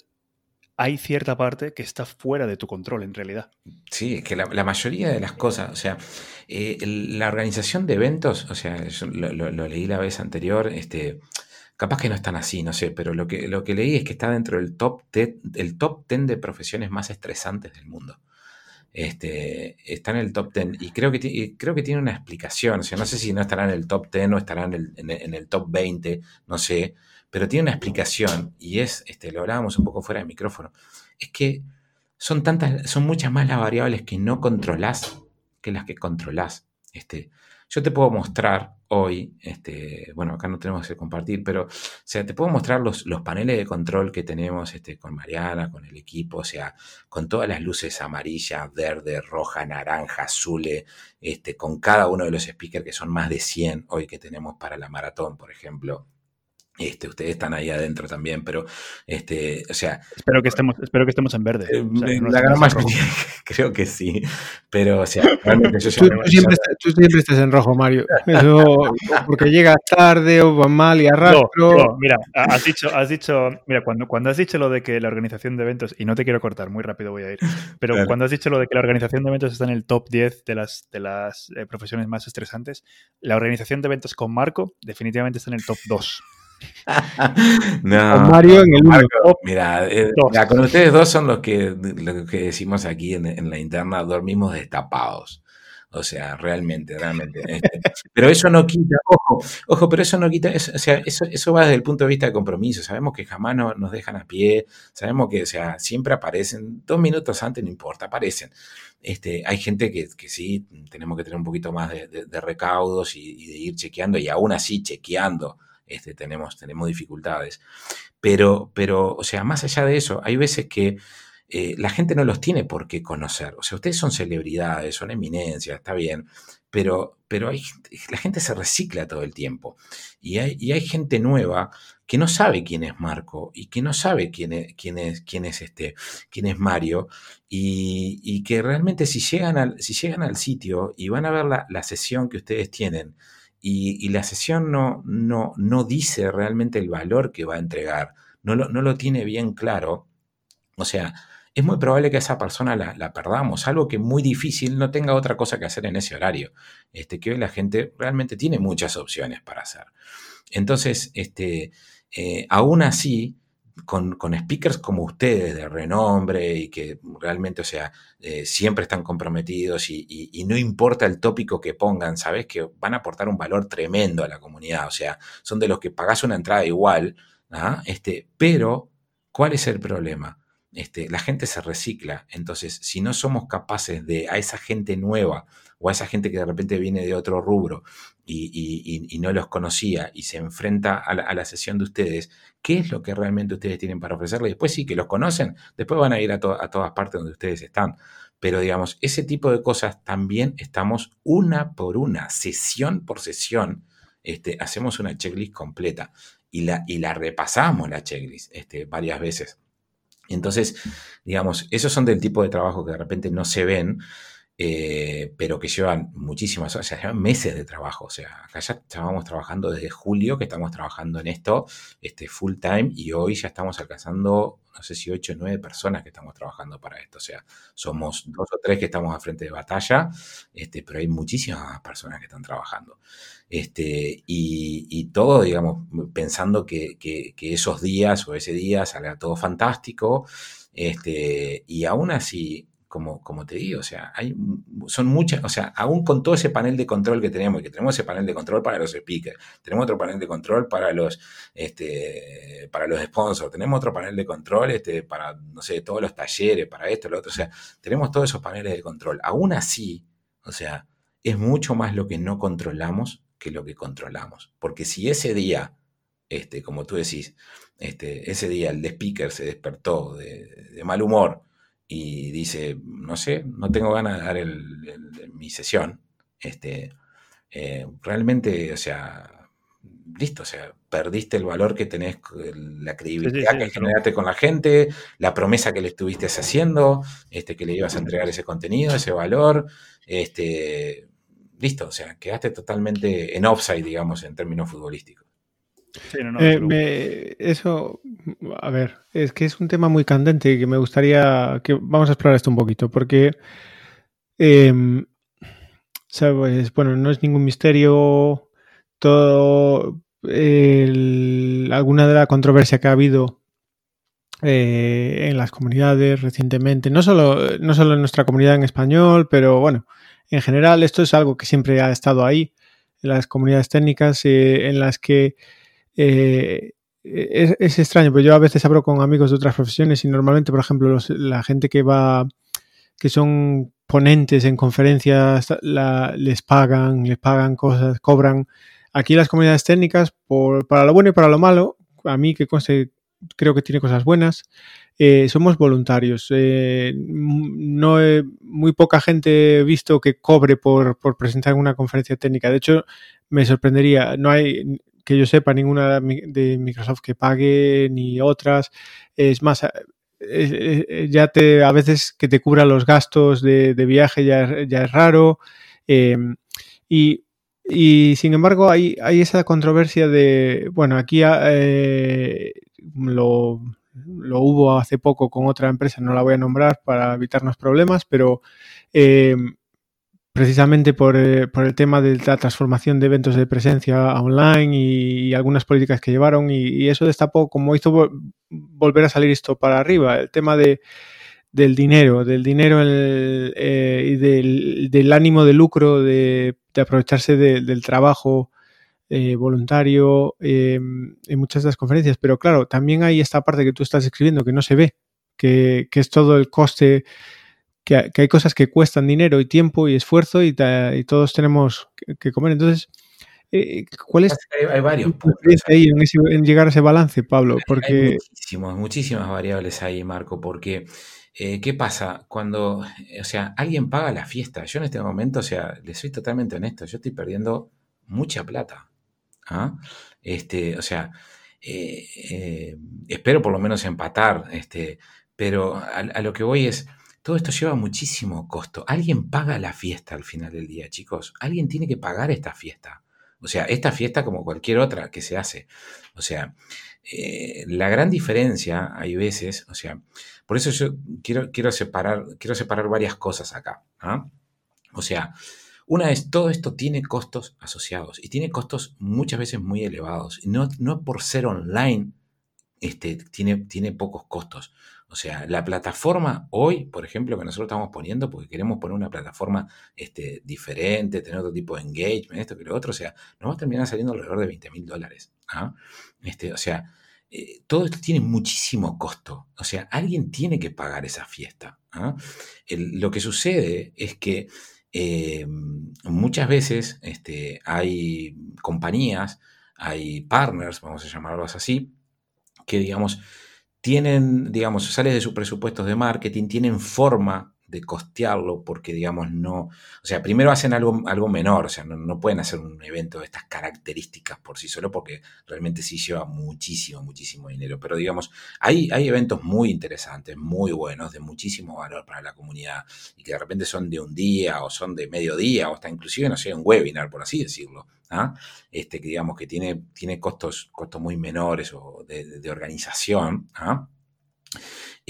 hay cierta parte que está fuera de tu control en realidad. Sí, es que la, mayoría de las cosas, o sea, eh, la organización de eventos, o sea, yo lo, leí la vez anterior, este, capaz que no están así, no sé, pero lo que, lo que leí es que está dentro del top 10, el top 10 de profesiones más estresantes del mundo. Este, está en el top 10 y creo que, creo que tiene una explicación, o sea, no sé si no estará en el top 10 o estará en el, en el top 20, no sé, pero tiene una explicación y es, este, lo hablábamos un poco fuera de micrófono, es que son tantas, son muchas más las variables que no controlás que las que controlás. Este, yo te puedo mostrar hoy, este, bueno, acá no tenemos que compartir, pero te puedo mostrar los, los paneles de control que tenemos este, con Mariana, con el equipo, o sea, con todas las luces amarilla, verde, roja, naranja, azul, este, con cada uno de los speakers que son más de 100 hoy que tenemos para la maratón, por ejemplo. Este, ustedes están ahí adentro también, pero este, o sea. Espero que estemos, espero que estemos en verde. Eh, la gran mayoría creo que sí. Pero, o sea, realmente yo tú, siempre estás, en rojo, Mario. porque llegas tarde o va mal y arrastro. No, mira, has dicho, has dicho, mira, cuando, cuando has dicho lo de que la organización de eventos, y no te quiero cortar, muy rápido voy a ir, pero cuando has dicho lo de que la organización de eventos está en el top 10 de las, de las eh, profesiones más estresantes, la organización de eventos con Marco definitivamente está en el top 2. no, Mario en el mira, eh, con ustedes dos son los que, que decimos aquí en, la interna, dormimos destapados. O sea, realmente, realmente. Este, pero eso no quita, ojo, ojo, pero eso no quita, o sea, eso, eso va desde el punto de vista de compromiso. Sabemos que jamás nos dejan a pie, sabemos que, o sea, siempre aparecen, dos minutos antes, no importa, aparecen. Este, hay gente que, que sí, tenemos que tener un poquito más de, recaudos y, y, de ir chequeando, y aún así chequeando este, tenemos, tenemos dificultades. Pero, pero, o sea, más allá de eso, hay veces que eh, la gente no los tiene por qué conocer. O sea, ustedes son celebridades, son eminencias, está bien, pero, pero la gente se recicla todo el tiempo. Y hay, y hay, gente nueva que no sabe quién es Marco y que no sabe quién es, quién es, quién es, este, quién es Mario. Y, y que realmente si llegan, al, si llegan al sitio y van a ver la, la sesión que ustedes tienen, y, la sesión no, no, no, dice realmente el valor que va a entregar, no lo, no lo, tiene bien claro, o sea, es muy probable que esa persona la, perdamos, algo que muy difícil no tenga otra cosa que hacer en ese horario, este, que hoy la gente realmente tiene muchas opciones para hacer. Entonces, este, eh, aún así, con, speakers como ustedes de renombre y que realmente, o sea, eh, siempre están comprometidos y, no importa el tópico que pongan, sabes que van a aportar un valor tremendo a la comunidad. O sea, son de los que pagas una entrada igual, ¿ah? este, pero ¿cuál es el problema? Este, la gente se recicla. Entonces, si no somos capaces de a esa gente nueva o a esa gente que de repente viene de otro rubro y, no los conocía y se enfrenta a la, sesión de ustedes, ¿qué es lo que realmente ustedes tienen para ofrecerle? Después sí que los conocen, después van a ir a, a todas partes donde ustedes están. Pero digamos, ese tipo de cosas también estamos una por una, sesión por sesión, este, hacemos una checklist completa y la, y la repasamos la checklist este, varias veces. Entonces, digamos, esos son del tipo de trabajo que de repente no se ven, eh, pero que llevan muchísimas o sea, llevan meses de trabajo. O sea, acá ya estábamos trabajando desde julio, que estamos trabajando en esto este, full time, y hoy ya estamos alcanzando, no sé si ocho o nueve personas que estamos trabajando para esto. O sea, somos dos o tres que estamos a frente de batalla, este, pero hay muchísimas personas que están trabajando. Este, y, todo, digamos, pensando que, esos días o ese día salga todo fantástico. Este, y aún así, como, como te digo, o sea, hay, son muchas, o sea, aún con todo ese panel de control que tenemos, que tenemos ese panel de control para los speakers, tenemos otro panel de control para los, este, para los sponsors, tenemos otro panel de control este, para, no sé, todos los talleres, para esto, lo otro, o sea, tenemos todos esos paneles de control. Aún así, o sea, es mucho más lo que no controlamos que lo que controlamos. Porque si ese día, este, como tú decís, este, ese día el de speaker se despertó de mal humor, y dice, no sé, no tengo ganas de dar mi sesión, este, eh, realmente, o sea, listo, o sea, perdiste el valor que tenés, la credibilidad que generaste con la gente, la promesa que le estuviste haciendo, este, que le ibas a entregar ese contenido, ese valor, este, listo, o sea, quedaste totalmente en offside, digamos, en términos futbolísticos. Eh, eso, a ver, es que es un tema muy candente y que me gustaría que vamos a explorar esto un poquito, porque, em, sabes, bueno, no es ningún misterio todo alguna de la controversia que ha habido eh, en las comunidades recientemente, no solo, no solo en nuestra comunidad en español, pero bueno, en general esto es algo que siempre ha estado ahí, en las comunidades técnicas, eh, en las que eh, es, extraño, pero yo a veces hablo con amigos de otras profesiones y normalmente, por ejemplo, la gente que va, que son ponentes en conferencias, les pagan, les pagan cosas, cobran. Aquí las comunidades técnicas, por, para lo bueno y para lo malo, a mí que creo que tiene cosas buenas, eh, somos voluntarios. Eh, no muy poca gente he visto que cobre por, por presentar una conferencia técnica. De hecho, me sorprendería. No hay que yo sepa ninguna de Microsoft que pague ni otras. Es más, eh, ya te a veces que te cubra los gastos de, viaje ya, ya, es raro. Em, y, sin embargo hay, esa controversia de, bueno, aquí eh, lo, lo, hubo hace poco con otra empresa, no la voy a nombrar para evitarnos problemas, pero em, precisamente por, eh, por, el tema de la transformación de eventos de presencia online y, algunas políticas que llevaron y, eso destapó como hizo volver a salir esto para arriba, el tema de, del dinero, del dinero eh, y del, ánimo de lucro de, aprovecharse del trabajo eh, voluntario en muchas de las conferencias, pero claro, también hay esta parte que tú estás escribiendo que no se ve, que, que es todo el coste que, hay cosas que cuestan dinero y tiempo y esfuerzo y, todos tenemos que, comer. Entonces, eh, ¿cuál es hay, varios ahí en, llegar a ese balance, Pablo? Porque... Hay muchísimas variables ahí, Marco, porque eh, ¿qué pasa? Cuando, o sea, alguien paga la fiesta. Yo en este momento, o sea, le soy totalmente honesto, yo estoy perdiendo mucha plata. ¿ah? Este, o sea, eh, espero por lo menos empatar, este, pero a lo que voy es todo esto lleva muchísimo costo. Alguien paga la fiesta al final del día, chicos. Alguien tiene que pagar esta fiesta. O sea, esta fiesta como cualquier otra que se hace. O sea, eh, la gran diferencia hay veces, o sea, por eso yo quiero, quiero, separar, quiero separar varias cosas acá. ¿ah? O sea, una es, todo esto tiene costos asociados y tiene costos muchas veces muy elevados. No, no por ser online este, tiene, tiene pocos costos. O sea, la plataforma hoy, por ejemplo, que nosotros estamos poniendo, porque queremos poner una plataforma este, diferente, tener otro tipo de engagement, esto que lo otro, o sea, nos va a terminar saliendo alrededor de 20 mil dólares. ¿ah? Este, o sea, eh, todo esto tiene muchísimo costo. O sea, alguien tiene que pagar esa fiesta. ¿ah? lo que sucede es que eh, muchas veces este, hay compañías, hay partners, vamos a llamarlos así, que digamos, tienen, digamos, sales de sus presupuestos de marketing, tienen forma de costearlo porque, digamos, no, o sea, primero hacen algo, algo menor, o sea, no, pueden hacer un evento de estas características por sí solo porque realmente sí lleva muchísimo, muchísimo dinero. Pero, digamos, hay, hay eventos muy interesantes, muy buenos, de muchísimo valor para la comunidad y que de repente son de un día o son de medio día o hasta inclusive, no sé, un webinar, por así decirlo. ¿ah? Este, que digamos que tiene, tiene costos, costos muy menores o de, organización. ¿ah?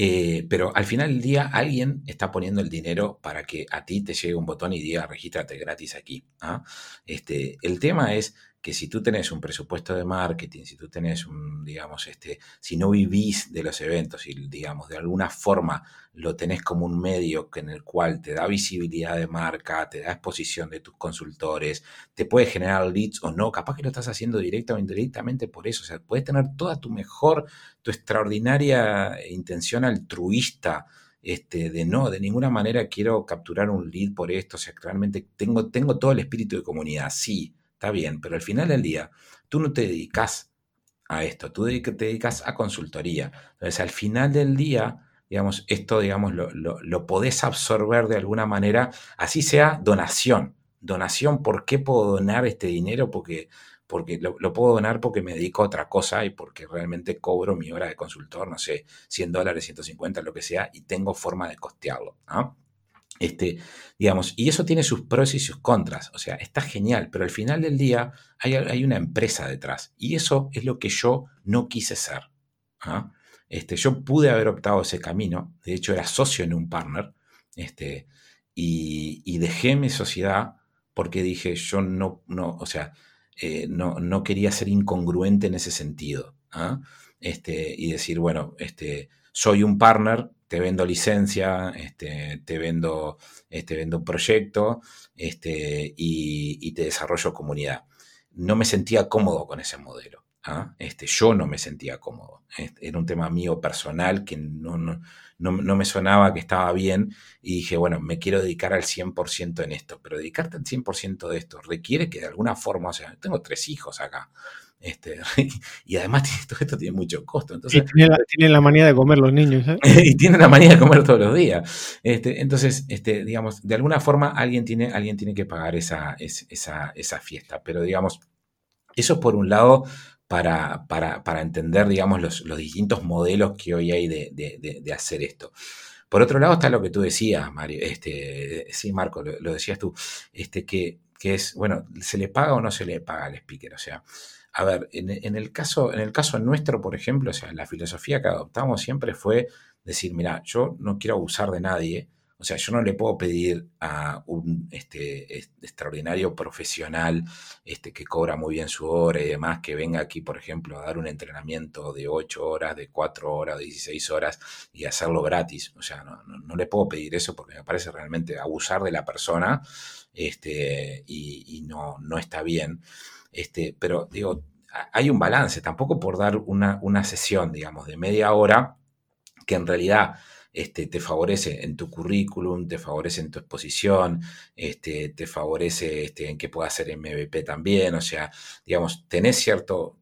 Eh, pero al final del día alguien está poniendo el dinero para que a ti te llegue un botón y diga regístrate gratis aquí. ¿ah? Este, el tema es que si tú tenés un presupuesto de marketing, si tú tenés un, digamos, este, si no vivís de los eventos y, digamos, de alguna forma lo tenés como un medio en el cual te da visibilidad de marca, te da exposición de tus consultores, te puede generar leads o no, capaz que lo estás haciendo directa o indirectamente por eso, o sea, puedes tener toda tu mejor, tu extraordinaria intención altruista, este, de no, de ninguna manera quiero capturar un lead por esto, o sea, realmente tengo, tengo todo el espíritu de comunidad, sí, está bien, pero al final del día tú no te dedicas a esto, tú te dedicas a consultoría. Entonces, al final del día, digamos, esto, digamos, lo, lo, podés absorber de alguna manera, así sea donación. Donación, ¿por qué puedo donar este dinero? Porque, porque lo, puedo donar porque me dedico a otra cosa y porque realmente cobro mi hora de consultor, no sé, 100 dólares, 150, lo que sea, y tengo forma de costearlo. Este, digamos, y eso tiene sus pros y sus contras, o sea, está genial, pero al final del día hay, una empresa detrás y eso es lo que yo no quise ser. ¿ah? Este, yo pude haber optado ese camino, de hecho era socio en un partner, este, y, dejé mi sociedad porque dije, yo no, no o sea, eh, no, no, quería ser incongruente en ese sentido. ¿ah? Este, y decir, bueno, este, soy un partner, te vendo licencia, este, te vendo, este, vendo un proyecto este, y, te desarrollo comunidad. No me sentía cómodo con ese modelo. ¿ah? Este, yo no me sentía cómodo. Era un tema mío personal que no, no, no, me sonaba que estaba bien y dije, bueno, me quiero dedicar al 100% en esto, pero dedicarte al 100% de esto requiere que de alguna forma, o sea, tengo tres hijos acá, este, y además todo esto tiene mucho costo. Entonces, y tienen la, manía de comer los niños. ¿eh? y tienen la manía de comer todos los días. Este, entonces, este, digamos, de alguna forma alguien tiene, alguien tiene que pagar esa, esa, esa fiesta. Pero digamos, eso por un lado para, para, para entender, digamos, los, los, distintos modelos que hoy hay de, de, de, hacer esto. Por otro lado está lo que tú decías, Mario, este, sí, Marco, lo, lo decías tú, este, que, que es, bueno, ¿se le paga o no se le paga al speaker? O sea, a ver, en, el caso, en el caso nuestro, por ejemplo, o sea, la filosofía que adoptamos siempre fue decir, mira, yo no quiero abusar de nadie, o sea, yo no le puedo pedir a un este, extraordinario profesional este, que cobra muy bien su hora y demás, que venga aquí, por ejemplo, a dar un entrenamiento de 8 horas, de 4 horas, de 16 horas y hacerlo gratis. O sea, no, no, le puedo pedir eso porque me parece realmente abusar de la persona este, y, y no, no está bien. Este, pero digo, hay un balance, tampoco por dar una, una sesión, digamos, de media hora, que en realidad este, te favorece en tu currículum, te favorece en tu exposición, este, te favorece este, en que puedas hacer MVP también, o sea, digamos, tenés cierto,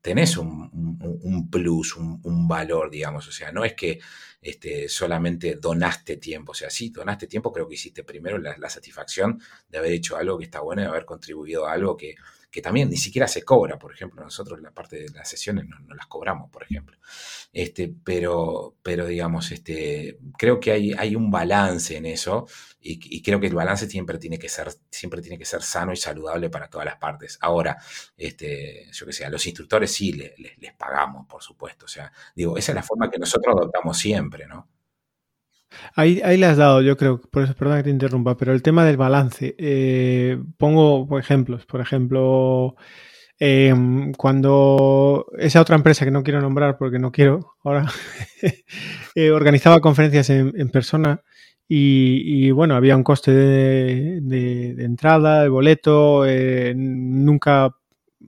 tenés un, plus, un, valor, digamos, o sea, no es que este, solamente donaste tiempo, o sea, sí, donaste tiempo, creo que hiciste primero la, la satisfacción de haber hecho algo que está bueno, de haber contribuido a algo que, que también ni siquiera se cobra, por ejemplo, nosotros la parte de las sesiones no, las cobramos, por ejemplo. Este, pero, pero digamos, este, creo que hay, hay un balance en eso y, creo que el balance siempre tiene que ser, siempre tiene que ser sano y saludable para todas las partes. Ahora, este, yo que sé, a los instructores sí les, les pagamos, por supuesto. O sea, digo, esa es la forma que nosotros adoptamos siempre, ¿no? Ahí, ahí le has dado, yo creo, por eso, perdón que te interrumpa, pero el tema del balance. Eh, pongo ejemplos. Por ejemplo, em, cuando esa otra empresa que no quiero nombrar porque no quiero ahora, eh, organizaba conferencias en, persona y, bueno, había un coste de, entrada, de boleto, eh, nunca,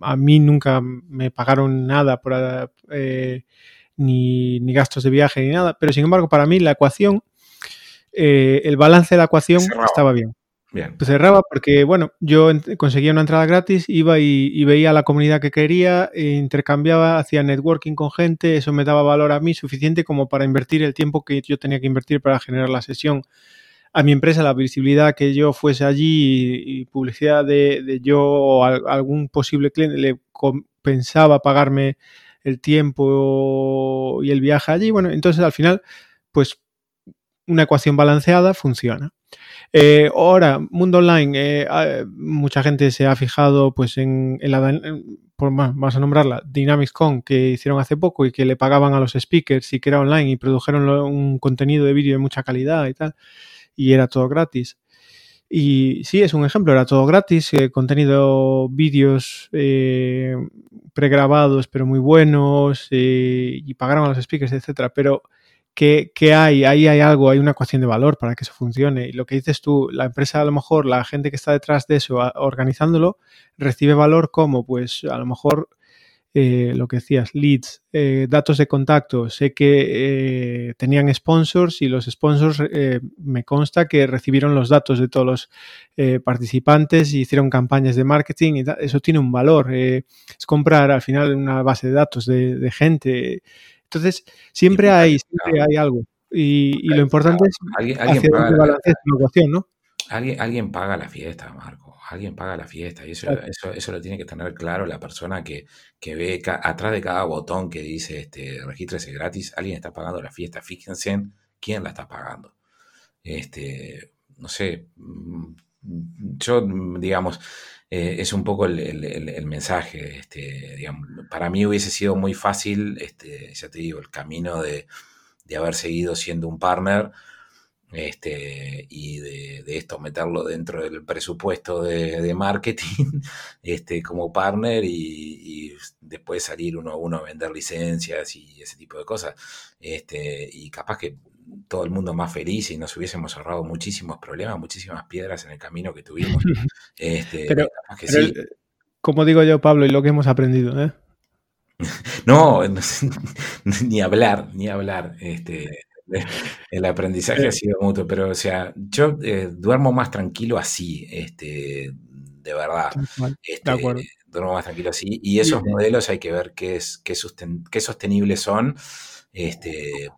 a mí nunca me pagaron nada por... Ni, ni, gastos de viaje ni nada, pero sin embargo para mí la ecuación eh, el balance de la ecuación estaba bien. Bien. cerraba porque, bueno, yo conseguía una entrada gratis, iba y, veía la comunidad que quería, e intercambiaba, hacía networking con gente, eso me daba valor a mí suficiente como para invertir el tiempo que yo tenía que invertir para generar la sesión a mi empresa la visibilidad que yo fuese allí y, publicidad de, yo o algún posible cliente le compensaba pagarme el tiempo y el viaje allí. Bueno, entonces al final, pues una ecuación balanceada funciona. Eh, ahora, mundo online, eh, mucha gente se ha fijado pues en, la, por más, vas a nombrarla, Dynamics Con, que hicieron hace poco y que le pagaban a los speakers y que era online y produjeron un contenido de vídeo de mucha calidad y tal, y era todo gratis. Y sí, es un ejemplo, era todo gratis, eh, contenido, vídeos pregrabados pero muy buenos y pagaron a los speakers, etcétera. Pero ¿Qué, hay? Ahí hay algo, hay una ecuación de valor para que eso funcione. Y lo que dices tú, la empresa a lo mejor, la gente que está detrás de eso organizándolo, recibe valor como, pues a lo mejor eh, lo que decías, leads, eh, datos de contacto. Sé que eh, tenían sponsors y los sponsors me consta que recibieron los datos de todos los participantes y hicieron campañas de marketing y eso tiene un valor. es comprar al final una base de datos de gente entonces, siempre hay, siempre hay algo. Y, lo importante es ¿Alguien, alguien paga la, ecuación, ¿no? Alguien, alguien paga la fiesta, Marco. Alguien paga la fiesta. Y eso, eso, eso lo tiene que tener claro la persona que, que ve atrás de cada botón que dice este, regístrese gratis. Alguien está pagando la fiesta. Fíjense en quién la está pagando. Este, no sé, mm, yo, digamos, eh, es un poco el, mensaje. Este, digamos, para mí hubiese sido muy fácil, este, ya te digo, el camino de, haber seguido siendo un partner este, y de, esto meterlo dentro del presupuesto de, marketing este, como partner y, después salir uno a uno a vender licencias y ese tipo de cosas. Este, y capaz que todo el mundo más feliz y nos hubiésemos ahorrado muchísimos problemas, muchísimas piedras en el camino que tuvimos. Este, pero, como digo yo, Pablo, y lo que hemos aprendido, ¿eh? no, ni hablar, ni hablar. Este, el aprendizaje ha sido mutuo, pero o sea, yo eh, duermo más tranquilo así, este, de verdad. Este, duermo más tranquilo así. Y esos modelos hay que ver qué, es, qué, qué sostenibles son. Este,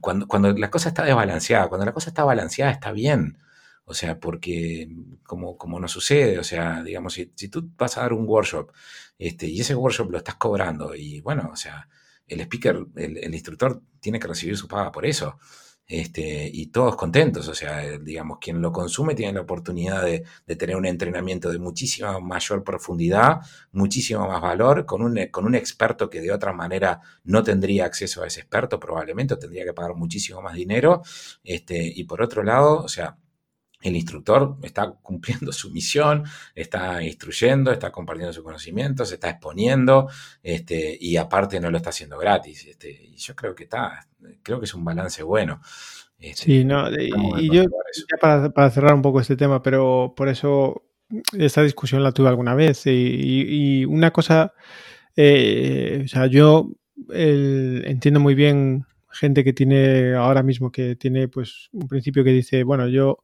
cuando, cuando la cosa está desbalanceada, cuando la cosa está balanceada está bien. O sea, porque como, como nos sucede, o sea, digamos, si, si, tú vas a dar un workshop este, y ese workshop lo estás cobrando y bueno, o sea, el speaker, el, el instructor tiene que recibir su paga por eso. Este, y todos contentos, o sea, eh, digamos, quien lo consume tiene la oportunidad de, tener un entrenamiento de muchísima mayor profundidad, muchísimo más valor, con un, con un experto que de otra manera no tendría acceso a ese experto, probablemente tendría que pagar muchísimo más dinero, este, y por otro lado, o sea, el instructor está cumpliendo su misión, está instruyendo, está compartiendo sus conocimientos, se está exponiendo, este, y aparte no lo está haciendo gratis. Este, y yo creo que está, creo que es un balance bueno. Este, sí, no, y, yo, ya para, cerrar un poco este tema, pero por eso esta discusión la tuve alguna vez. Y, una cosa, eh, o sea, yo entiendo muy bien gente que tiene ahora mismo que tiene pues un principio que dice, bueno, yo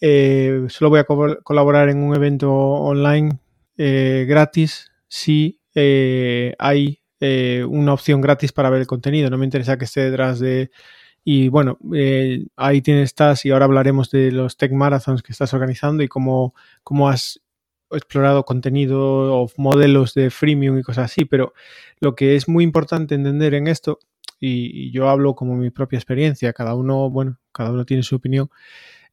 eh, solo voy a colaborar en un evento online eh, gratis si eh, hay una opción gratis para ver el contenido. No me interesa que esté detrás de... Y bueno, ahí tienes, estás y ahora hablaremos de los tech marathons que estás organizando y cómo, cómo has explorado contenido o modelos de freemium y cosas así, pero lo que es muy importante entender en esto, y, yo hablo como mi propia experiencia, cada uno, bueno, cada uno tiene su opinión,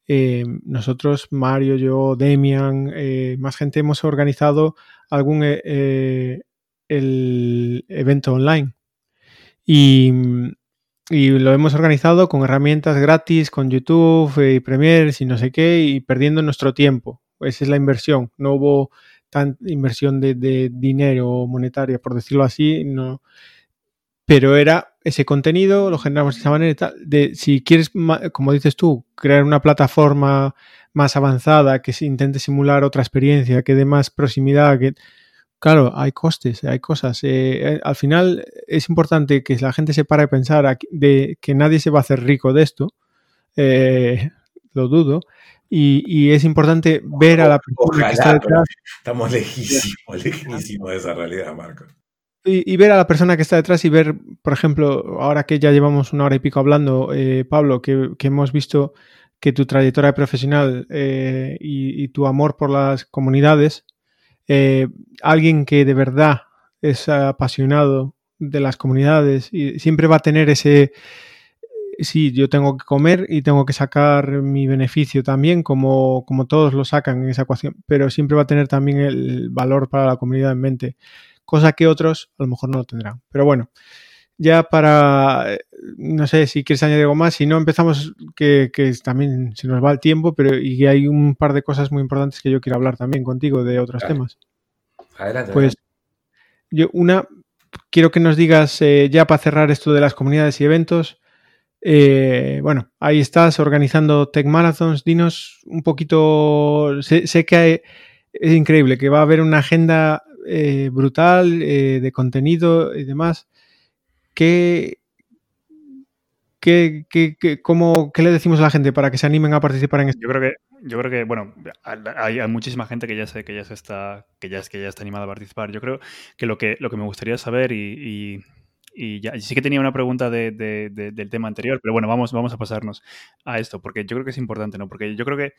eh, nosotros, Mario, yo, Demian, eh, más gente hemos organizado algún eh, el evento online. Y, lo hemos organizado con herramientas gratis, con YouTube y Premiere y no sé qué, y perdiendo nuestro tiempo. Esa es la inversión. No hubo tan inversión de, de dinero monetaria, por decirlo así. No, pero era ese contenido, lo generamos de esa manera y tal. Si quieres, como dices tú, crear una plataforma más avanzada que intente simular otra experiencia, que dé más proximidad, que claro, hay costes, hay cosas. Eh, eh, al final es importante que la gente se pare a pensar de que nadie se va a hacer rico de esto. Eh, lo dudo. Y, es importante ver a la persona que está detrás. Estamos lejísimos, lejísimos de esa realidad, Marco y, ver a la persona que está detrás y ver, por ejemplo, ahora que ya llevamos una hora y pico hablando, eh, Pablo, que, hemos visto que tu trayectoria profesional eh, y, tu amor por las comunidades, eh, alguien que de verdad es apasionado de las comunidades y siempre va a tener ese, sí, yo tengo que comer y tengo que sacar mi beneficio también, como, como todos lo sacan en esa ecuación, pero siempre va a tener también el valor para la comunidad en mente, cosa que otros a lo mejor no lo tendrán. Pero bueno, ya para, no sé si quieres añadir algo más, si no empezamos, que, también se nos va el tiempo, pero y hay un par de cosas muy importantes que yo quiero hablar también contigo de otros temas. Adelante. Pues yo una, quiero que nos digas eh, ya para cerrar esto de las comunidades y eventos. Eh, bueno, ahí estás organizando Tech Marathons. Dinos un poquito. Sé, que es increíble, que va a haber una agenda brutal de contenido y demás. ¿qué, qué, qué, cómo, ¿qué le decimos a la gente para que se animen a participar en esto? Yo creo que, yo creo que bueno, hay, muchísima gente que ya sé que ya se está, que ya, que ya está animada a participar. Yo creo que lo que, lo que me gustaría saber y, y ya, sí que tenía una pregunta de, del tema anterior, pero bueno, vamos, vamos a pasarnos a esto, porque yo creo que es importante, ¿no? Porque yo creo que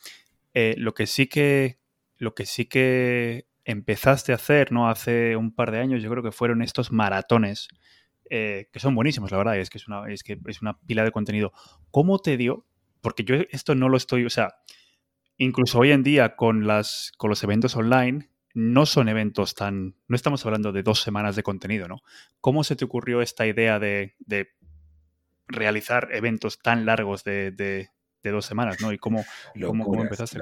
eh, lo que sí que lo que sí que empezaste a hacer, ¿no? Hace un par de años, yo creo que fueron estos maratones eh, que son buenísimos, la verdad, es que es, una, es que es una pila de contenido. ¿Cómo te dio? Porque yo esto no lo estoy, o sea, incluso hoy en día con, las, con los eventos online, no son eventos tan, no estamos hablando de dos semanas de contenido, ¿no? ¿Cómo se te ocurrió esta idea de, realizar eventos tan largos de, dos semanas, ¿no? ¿Y cómo, cómo, empezaste?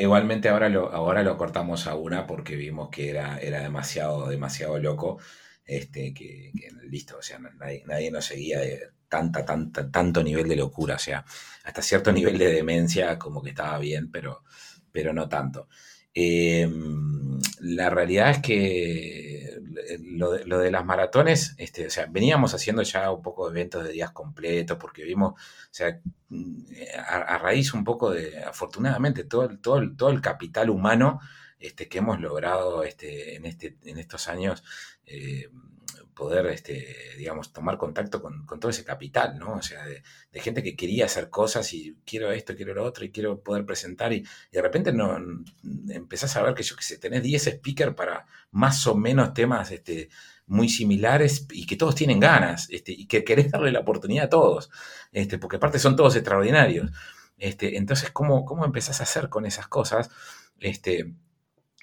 igualmente ahora lo, ahora lo cortamos a una porque vimos que era, era demasiado, demasiado loco este, que, listo, o sea, nadie, nadie nos seguía de tanta, tanta, tanto nivel de locura, o sea, hasta cierto nivel de demencia como que estaba bien, pero, pero no tanto. Em, la realidad es que lo de, las maratones, este, o sea, veníamos haciendo ya un poco de eventos de días completos, porque vimos, o sea, a, raíz un poco de, afortunadamente, todo, todo, todo el capital humano este, que hemos logrado este, en, este, en estos años eh, poder, este, digamos, tomar contacto con, todo ese capital, ¿no? O sea, de, gente que quería hacer cosas y quiero esto, quiero lo otro y quiero poder presentar y, de repente no empezás a ver que yo que sé, tenés 10 speakers para más o menos temas este, muy similares y que todos tienen ganas este, y que querés darle la oportunidad a todos, este, porque aparte son todos extraordinarios. Este, entonces, ¿cómo, ¿cómo empezás a hacer con esas cosas? Este,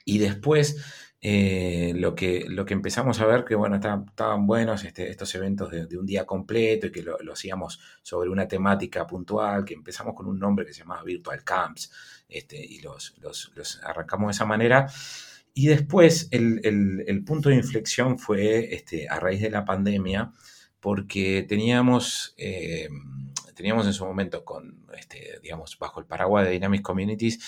y después eh, lo, que, lo que empezamos a ver que, bueno, estaban, buenos este, estos eventos de, un día completo y que lo, hacíamos sobre una temática puntual, que empezamos con un nombre que se llamaba Virtual Camps este, y los, los, arrancamos de esa manera. Y después el, punto de inflexión fue este, a raíz de la pandemia, porque teníamos... Eh, teníamos en su momento con, digamos, bajo el paraguas de Dynamic Communities,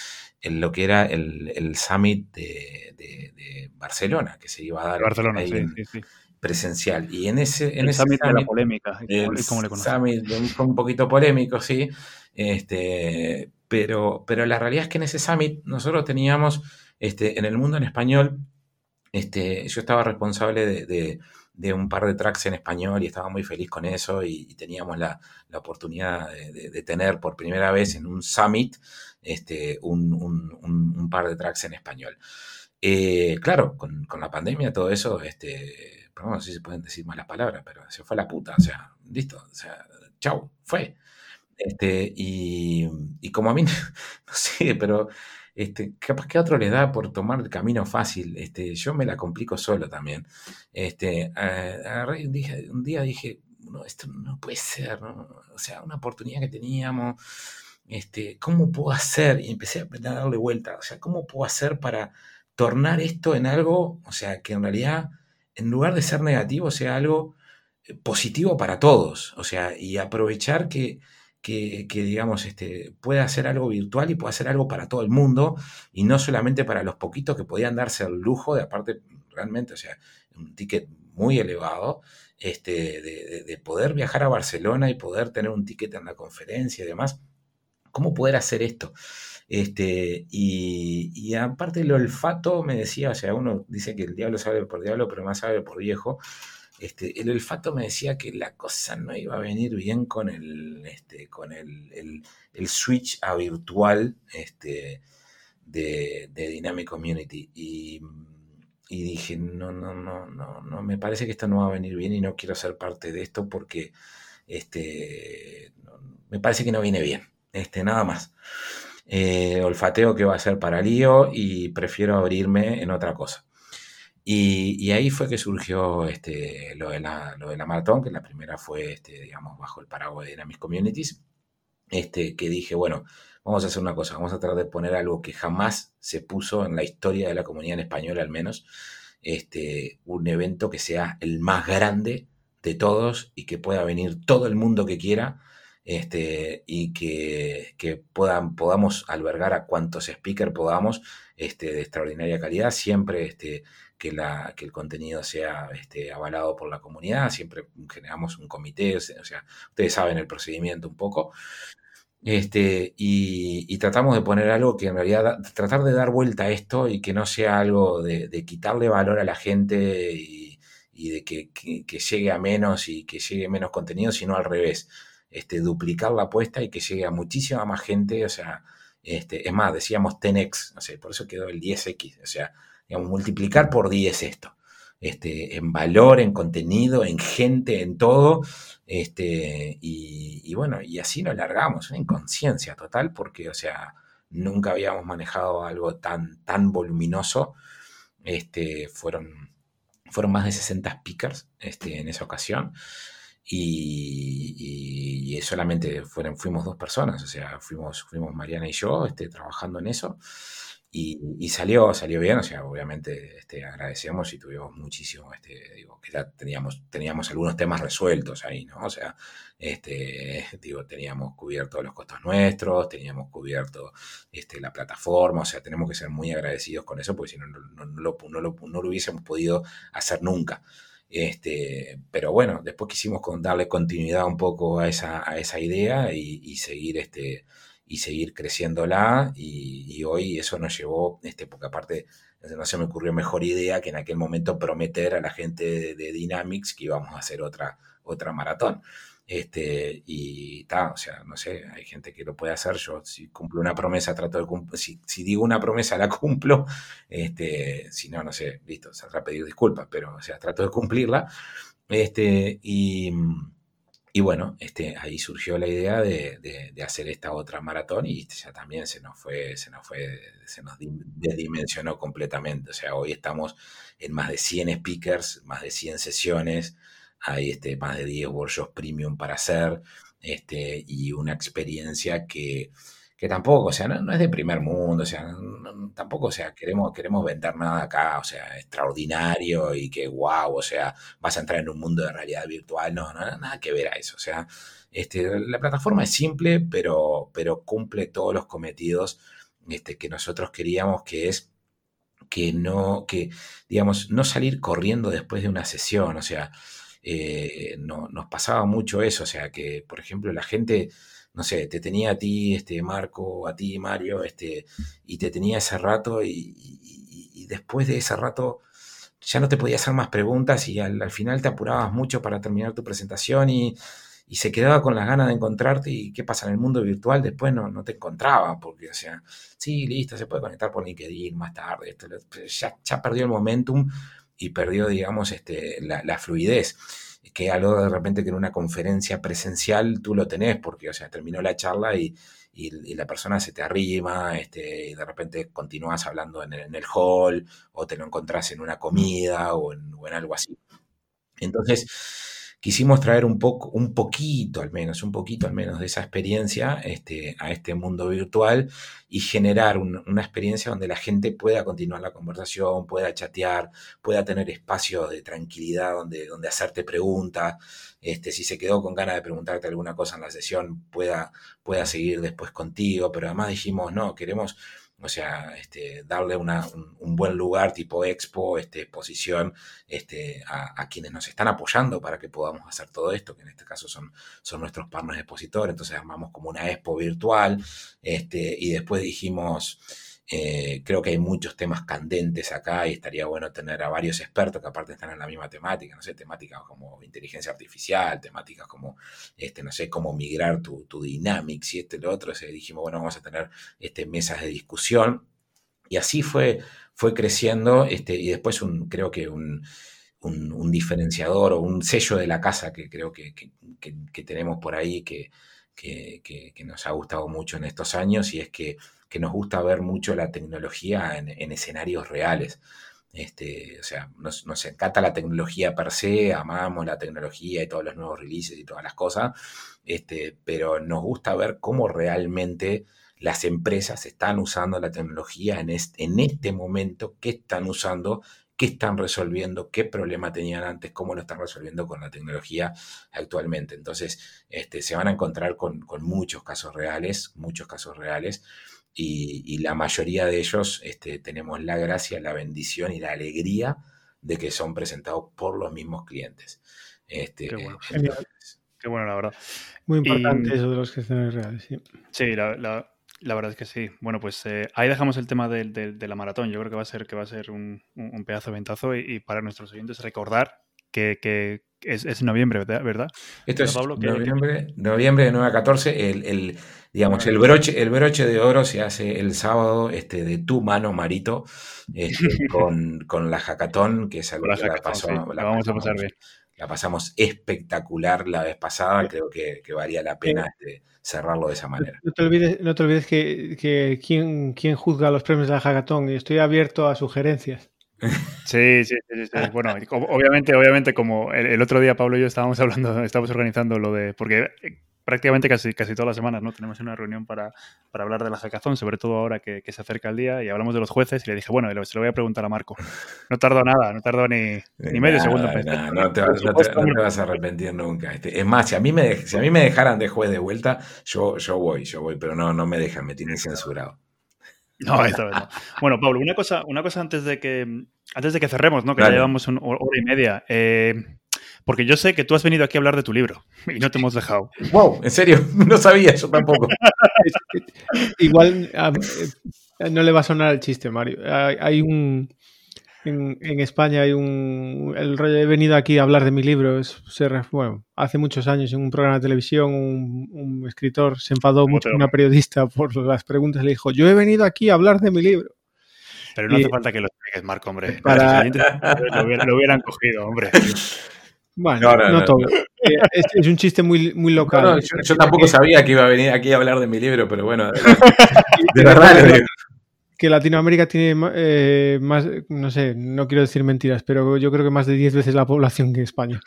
en lo que era el, summit de, Barcelona, que se iba a dar Barcelona, presencial. Y en ese, en el summit, de la polémica, ¿cómo le Summit fue un poquito polémico, sí. Este, pero, pero la realidad es que en ese summit nosotros teníamos, este, en el mundo en español, este, yo estaba responsable de de un par de tracks en español y estaba muy feliz con eso y, teníamos la, oportunidad de, tener por primera vez en un summit este, un, par de tracks en español. Eh, claro, con, la pandemia, todo eso, este, no sé si se pueden decir malas palabras, pero se fue a la puta, o sea, listo, o sea, chau, fue. Este, y, y como a mí, no sé, pero este, capaz que a otro le da por tomar el camino fácil. Este, yo me la complico solo también. Este, un día dije, no, esto no puede ser, o sea, una oportunidad que teníamos, este, ¿cómo puedo hacer? Y empecé a darle vuelta, o sea, ¿cómo puedo hacer para tornar esto en algo, o sea, que en realidad, en lugar de ser negativo, sea algo eh, positivo para todos, o sea, y aprovechar que que, digamos, este, pueda hacer algo virtual y pueda hacer algo para todo el mundo y no solamente para los poquitos que podían darse el lujo de, aparte, realmente, o sea, un ticket muy elevado, este, de, poder viajar a Barcelona y poder tener un ticket en la conferencia y demás. ¿Cómo poder hacer esto? Este, y, y aparte el olfato me decía, o sea, uno dice que el diablo sabe por diablo, pero más sabe por viejo. este, el olfato me decía que la cosa no iba a venir bien con el, este, con el, el, switch a virtual este, de, de Dynamic Community. Y, dije, no, no, no, no, no, me parece que esto no va a venir bien y no quiero ser parte de esto porque este, me parece que no viene bien. Este, nada más. Eh, olfateo que va a ser para lío y prefiero abrirme en otra cosa. Y, ahí fue que surgió este, lo, de la, lo de la maratón, que la primera fue, este, digamos, bajo el paraguas de Dynamic Communities, este, que dije, bueno, vamos a hacer una cosa, vamos a tratar de poner algo que jamás se puso en la historia de la comunidad en español, al menos, este, un evento que sea el más grande de todos y que pueda venir todo el mundo que quiera este, y que, que puedan, podamos albergar a cuantos speakers podamos este, de extraordinaria calidad, siempre este, que, la, que el contenido sea este, avalado por la comunidad, siempre generamos un comité, o sea, ustedes saben el procedimiento un poco. Este, y, tratamos de poner algo que en realidad, tratar de dar vuelta a esto y que no sea algo de, quitarle valor a la gente y, de que, llegue a menos y que llegue menos contenido, sino al revés, este, duplicar la apuesta y que llegue a muchísima más gente, o sea, este, es más, decíamos 10x, no sé, por eso quedó el 10x, o sea, digamos, multiplicar por 10 esto. Este, en valor, en contenido, en gente, en todo. Este, y, bueno, y así nos largamos, una inconsciencia total, porque, o sea, nunca habíamos manejado algo tan, tan voluminoso. Este, fueron, fueron más de 60 speakers este, en esa ocasión. Y, solamente fueron, fuimos dos personas, o sea, fuimos, fuimos Mariana y yo este, trabajando en eso. Y, salió, salió bien, o sea, obviamente este, agradecemos y tuvimos muchísimo, este, digo, que ya teníamos, teníamos algunos temas resueltos ahí, ¿no? O sea, este, digo, teníamos cubierto los costos nuestros, teníamos cubierto este, la plataforma, o sea, tenemos que ser muy agradecidos con eso, porque si no, no, no, lo, no, lo, no lo hubiésemos podido hacer nunca. Este, pero bueno, después quisimos darle continuidad un poco a esa, a esa idea y, y seguir este, y seguir creciéndola. Y, y, hoy eso nos llevó, este, porque aparte no se me ocurrió mejor idea que en aquel momento prometer a la gente de, Dynamics que íbamos a hacer otra, otra maratón. Este, y está, o sea, no sé, hay gente que lo puede hacer. Yo, si cumplo una promesa, trato de cumplir. Si, si, digo una promesa, la cumplo. Este, si no, no sé, listo, se a pedir disculpas, pero, o sea, trato de cumplirla. Este, y y bueno, este, ahí surgió la idea de, de, hacer esta otra maratón y ya también se nos fue, se nos fue, se nos desdimensionó completamente. O sea, hoy estamos en más de 100 speakers, más de 100 sesiones, hay este, más de 10 workshops premium para hacer, este, y una experiencia que, que tampoco, o sea, no, es de primer mundo, o sea, tampoco, o sea, queremos, queremos vender nada acá, o sea, extraordinario y que wow, o sea, vas a entrar en un mundo de realidad virtual, no, no, nada que ver a eso, o sea, este, la plataforma es simple, pero, pero cumple todos los cometidos este, que nosotros queríamos, que es que no, que, digamos, no salir corriendo después de una sesión, o sea, eh, no, nos pasaba mucho eso, o sea, que, por ejemplo, la gente no sé, te tenía a ti, este, Marco, a ti, Mario, este, y te tenía ese rato y, después de ese rato ya no te podía hacer más preguntas y al, final te apurabas mucho para terminar tu presentación y, se quedaba con las ganas de encontrarte y qué pasa en el mundo virtual, después no, no te encontraba, porque, o sea, sí, listo, se puede conectar por LinkedIn más tarde, ya, ya perdió el momentum y perdió, digamos, este, la, la fluidez que algo de repente que en una conferencia presencial tú lo tenés, porque, o sea, terminó la charla y, la persona se te arrima, este, y de repente continúas hablando en el, hall, o te lo encontrás en una comida en, o en algo así. Entonces, quisimos traer un poco, un poquito al menos, un poquito al menos de esa experiencia este, a este mundo virtual y generar una experiencia donde la gente pueda continuar la conversación, pueda chatear, pueda tener espacio de tranquilidad donde, donde hacerte preguntas, este, si se quedó con ganas de preguntarte alguna cosa en la sesión, pueda, pueda seguir después contigo, pero además dijimos, no, queremos o sea, este, darle un, buen lugar tipo expo, este, exposición este, a, quienes nos están apoyando para que podamos hacer todo esto, que en este caso son, son nuestros partners expositores, entonces armamos como una expo virtual, este, y después dijimos, Eh, creo que hay muchos temas candentes acá y estaría bueno tener a varios expertos que aparte están en la misma temática, no sé, temáticas como inteligencia artificial, temáticas como, este, no sé, cómo migrar tu, tu Dynamics y este lo otro. Dijimos, bueno, vamos a tener este, mesas de discusión. Y así fue, fue creciendo este, y después un, creo que un, un, diferenciador o un sello de la casa que creo que, que, tenemos por ahí que, que, nos ha gustado mucho en estos años y es que que nos gusta ver mucho la tecnología en, escenarios reales. Este, o sea, nos, encanta la tecnología per se, amamos la tecnología y todos los nuevos releases y todas las cosas, este, pero nos gusta ver cómo realmente las empresas están usando la tecnología en este, en este momento, qué están usando, qué están resolviendo, qué problema tenían antes, cómo lo están resolviendo con la tecnología actualmente. Entonces, este, se van a encontrar con, con muchos casos reales, muchos casos reales y, la mayoría de ellos este, tenemos la gracia, la bendición y la alegría de que son presentados por los mismos clientes. Este, Qué, bueno. Qué bueno, la verdad. Muy importante eso de los gestiones reales, sí. Sí, la, la, verdad es que sí. Bueno, pues eh, ahí dejamos el tema de, de, la maratón. Yo creo que va a ser, que va a ser un, un, pedazo de ventazo y, para nuestros oyentes recordar que, que es, es, noviembre, ¿verdad? Esto es noviembre, noviembre de 9 a 14. El, el digamos, el broche, el broche de oro se hace el sábado este, de tu mano, Marito, este, con, con, la jacatón, que es algo que la, pasó, la, vamos a pasar bien. La pasamos espectacular la vez pasada, creo que, que valía la pena este, cerrarlo de esa manera. No te olvides, no te olvides que, que quién, quién juzga los premios de la hackathon y estoy abierto a sugerencias. Sí, sí, sí, Bueno, obviamente, obviamente, como el, otro día Pablo y yo estábamos hablando, estábamos organizando lo de. Porque prácticamente casi, casi todas las semanas, ¿no? Tenemos una reunión para, para hablar de la hackathon, sobre todo ahora que, se acerca el día, y hablamos de los jueces, y le dije, bueno, se lo voy a preguntar a Marco. No tardó nada, no tardó ni, ni medio segundo. no, te vas, a arrepentir nunca. Este, es más, si a, mí me, si a mí me dejaran de juez de vuelta, yo, yo voy, yo voy, pero no, no me dejan, me tienen censurado. No, esta vez no. Bueno, Pablo, una cosa, una cosa antes de que antes de que cerremos, ¿no? Que ya llevamos una hora y media. Eh, porque yo sé que tú has venido aquí a hablar de tu libro y no te hemos dejado. ¡Wow! ¿En serio? No sabía eso tampoco. Igual eh, no le va a sonar el chiste, Mario. Hay un. En, España hay un. El rollo, he venido aquí a hablar de mi libro. bueno, hace muchos años en un programa de televisión, un, escritor se enfadó mucho con una periodista por las preguntas. Le dijo: Yo he venido aquí a hablar de mi libro. Pero no hace falta que lo expliques, Marco, hombre. Para... Lo, hubieran, cogido, hombre. Bueno, no, todo. Eh, es, un chiste muy, muy local. yo, tampoco sabía que iba a venir aquí a hablar de mi libro, pero bueno, de, verdad Que Latinoamérica tiene eh, más, no sé, no quiero decir mentiras, pero yo creo que más de 10 veces la población que España.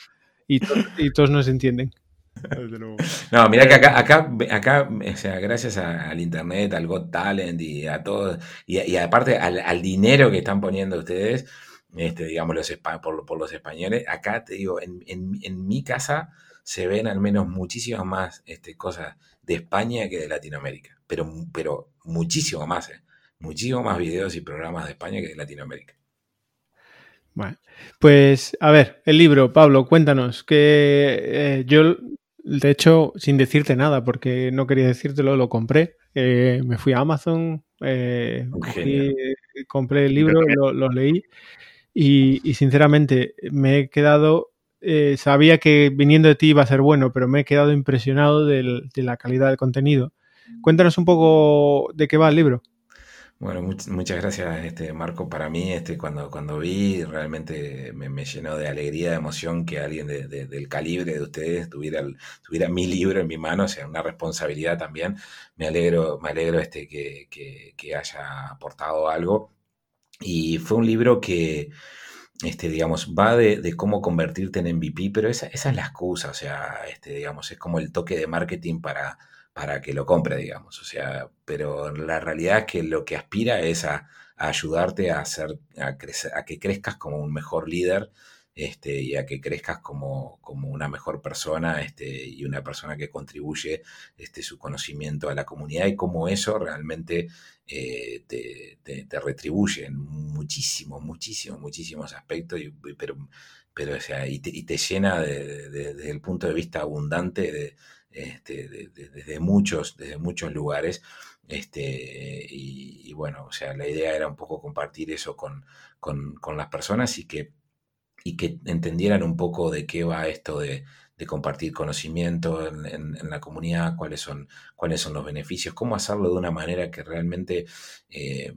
Y, y todos nos entienden. No, mira que acá, acá, acá o sea, gracias al internet, al Got Talent y a todo, y, aparte al, dinero que están poniendo ustedes, este, digamos, los, por, por los españoles, acá te digo, en, en, mi casa se ven al menos muchísimas más este, cosas de España que de Latinoamérica, pero, pero muchísimo más, ¿eh? Muchísimo más videos y programas de España que de Latinoamérica. Bueno, pues a ver, el libro, Pablo, cuéntanos, que eh, yo de hecho, sin decirte nada, porque no quería decírtelo, lo compré. Eh, me fui a Amazon, eh, compré el libro, lo, leí y, sinceramente me he quedado, eh, sabía que viniendo de ti iba a ser bueno, pero me he quedado impresionado de la calidad del contenido. Cuéntanos un poco de qué va el libro. Bueno, muchas gracias, este, Marco. Para mí, este, cuando, cuando vi, realmente me, llenó de alegría, de emoción que alguien del calibre de ustedes tuviera, tuviera mi libro en mi mano, o sea, una responsabilidad también. Me alegro, me alegro este, que, que, haya aportado algo. Y fue un libro que, este, digamos, va de, cómo convertirte en MVP, pero esa, esa es la excusa, o sea, este, digamos, es como el toque de marketing para para que lo compre, digamos. O sea, pero la realidad es que lo que aspira es a, ayudarte a hacer, a, crecer, a que crezcas como un mejor líder este, y a que crezcas como, como una mejor persona este, y una persona que contribuye este, su conocimiento a la comunidad y cómo eso realmente eh, te, retribuye en muchísimos, muchísimos, muchísimos aspectos, y, pero, pero o sea, y, te, llena desde el punto de vista abundante de, este, desde, muchos, desde muchos lugares. Este, y, bueno, o sea, la idea era un poco compartir eso con, con, las personas y que, y que entendieran un poco de qué va esto de, compartir conocimiento en, la comunidad, cuáles son, cuáles son los beneficios, cómo hacerlo de una manera que realmente eh,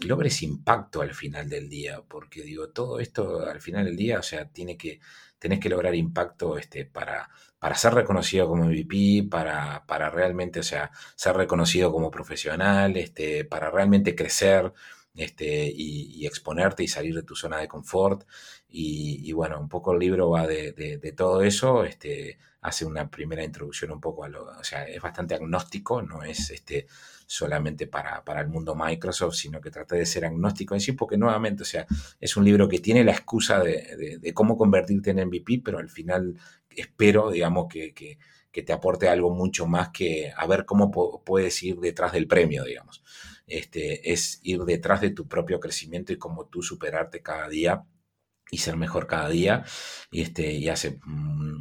logres impacto al final del día, porque digo, todo esto al final del día, o sea, tiene que, tenés que lograr impacto este, para, para ser reconocido como MVP, para, para realmente, o sea, ser reconocido como profesional, este, para realmente crecer, este, y, exponerte y salir de tu zona de confort. Y, bueno, un poco el libro va de, de, todo eso, este, hace una primera introducción un poco a lo, o sea, es bastante agnóstico, no es este, solamente para, para el mundo Microsoft, sino que trata de ser agnóstico en sí, porque nuevamente, o sea, es un libro que tiene la excusa de, de cómo convertirte en MVP, pero al final espero, digamos, que, que, te aporte algo mucho más que a ver cómo puedes ir detrás del premio, digamos este, es ir detrás de tu propio crecimiento y cómo tú superarte cada día y ser mejor cada día. Y, este, y hace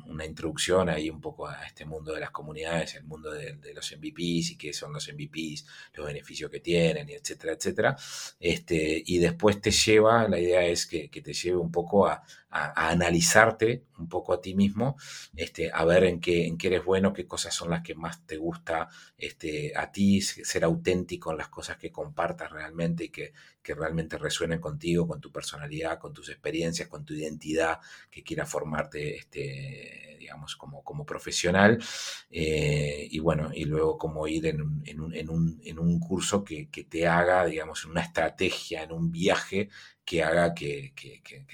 una introducción ahí un poco a este mundo de las comunidades, el mundo de, los MVPs y qué son los MVPs, los beneficios que tienen, etcétera, etcétera. Este, y después te lleva, la idea es que, que te lleve un poco a, a, analizarte un poco a ti mismo, este, a ver en qué, en qué eres bueno, qué cosas son las que más te gusta este, a ti, ser auténtico en las cosas que compartas realmente y que, que realmente resuenen contigo, con tu personalidad, con tus experiencias, con tu identidad, que quieras formarte este, digamos, como, como profesional. Eh, y bueno, y luego como ir en, un, en, un, en un, curso que, que, te haga, digamos, una estrategia, en un viaje que haga que,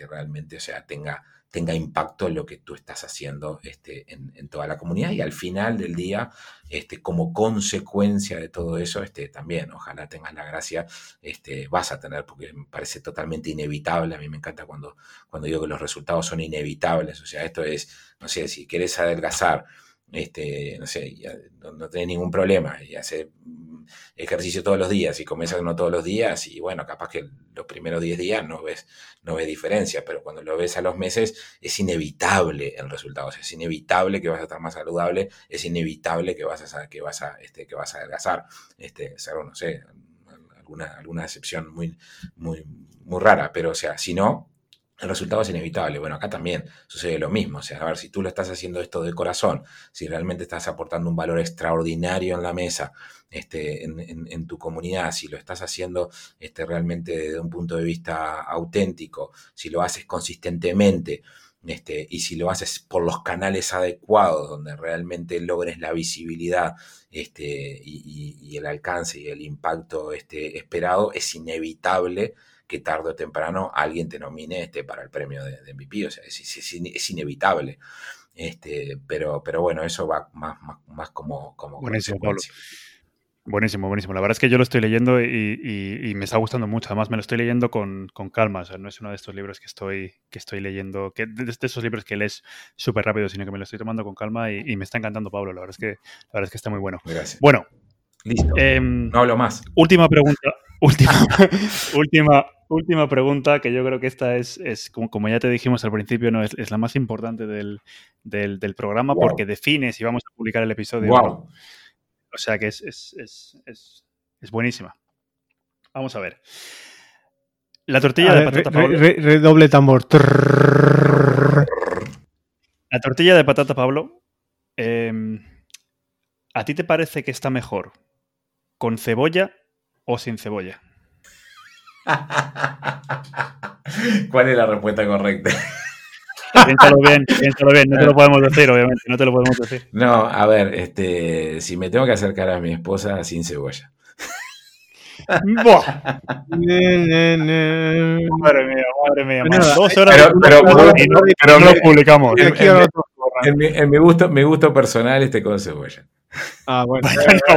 realmente, o sea, tenga, tenga impacto en lo que tú estás haciendo este, en, toda la comunidad. Y al final del día, este, como consecuencia de todo eso, este, también, ojalá tengas la gracia, este, vas a tener, porque me parece totalmente inevitable, a mí me encanta cuando, cuando digo que los resultados son inevitables, o sea, esto es, no sé, si quieres adelgazar, este, no sé, no, no tenés ningún problema y hacer ejercicio todos los días y comienzas no todos los días y bueno, capaz que los primeros 10 días no ves, no ves diferencia, pero cuando lo ves a los meses es inevitable el resultado, es inevitable que vas a estar más saludable, es inevitable que vas a, que vas a, este, que vas a adelgazar, este, no sé, alguna, alguna excepción muy, muy, muy rara, pero o sea, si no, el resultado es inevitable. Bueno, acá también sucede lo mismo. O sea, a ver, si tú lo estás haciendo esto de corazón, si realmente estás aportando un valor extraordinario en la mesa, este, en, tu comunidad, si lo estás haciendo este, realmente desde un punto de vista auténtico, si lo haces consistentemente, este, y si lo haces por los canales adecuados, donde realmente logres la visibilidad este, y, el alcance y el impacto este, esperado, es inevitable que tarde o temprano alguien te nomine este, para el premio de, MVP. O sea, es, inevitable. Este, pero, pero bueno, eso va más, más, como, como Buenísimo, Buenísimo, buenísimo. La verdad es que yo lo estoy leyendo y, me está gustando mucho. Además, me lo estoy leyendo con, calma. O sea, no es uno de estos libros que estoy, que estoy leyendo, que de, esos libros que lees súper rápido, sino que me lo estoy tomando con calma y, me está encantando, Pablo. La verdad es que, la verdad es que está muy bueno. Gracias. Bueno. Listo. Em, no hablo más. Última pregunta. Última, última, última pregunta, que yo creo que esta es, es como, ya te dijimos al principio, no es, la más importante del, programa porque define si vamos a publicar el episodio. O sea que es, es, buenísima. Vamos a ver. La tortilla de patata Pablo. redoble tambor. La tortilla de patata Pablo. Em, ¿A ti te parece que está mejor con cebolla o sin cebolla? ¿Cuál es la respuesta correcta? Piénsalo bien, piénsalo bien, no te lo podemos decir, obviamente, no te lo podemos decir. No, a ver, este, si me tengo que acercar a mi esposa sin cebolla. madre mía, madre mía. dos horas pero, pero, no, lo publicamos. En, en, mi, gusto, mi gusto personal, este con cebolla. Ah, bueno.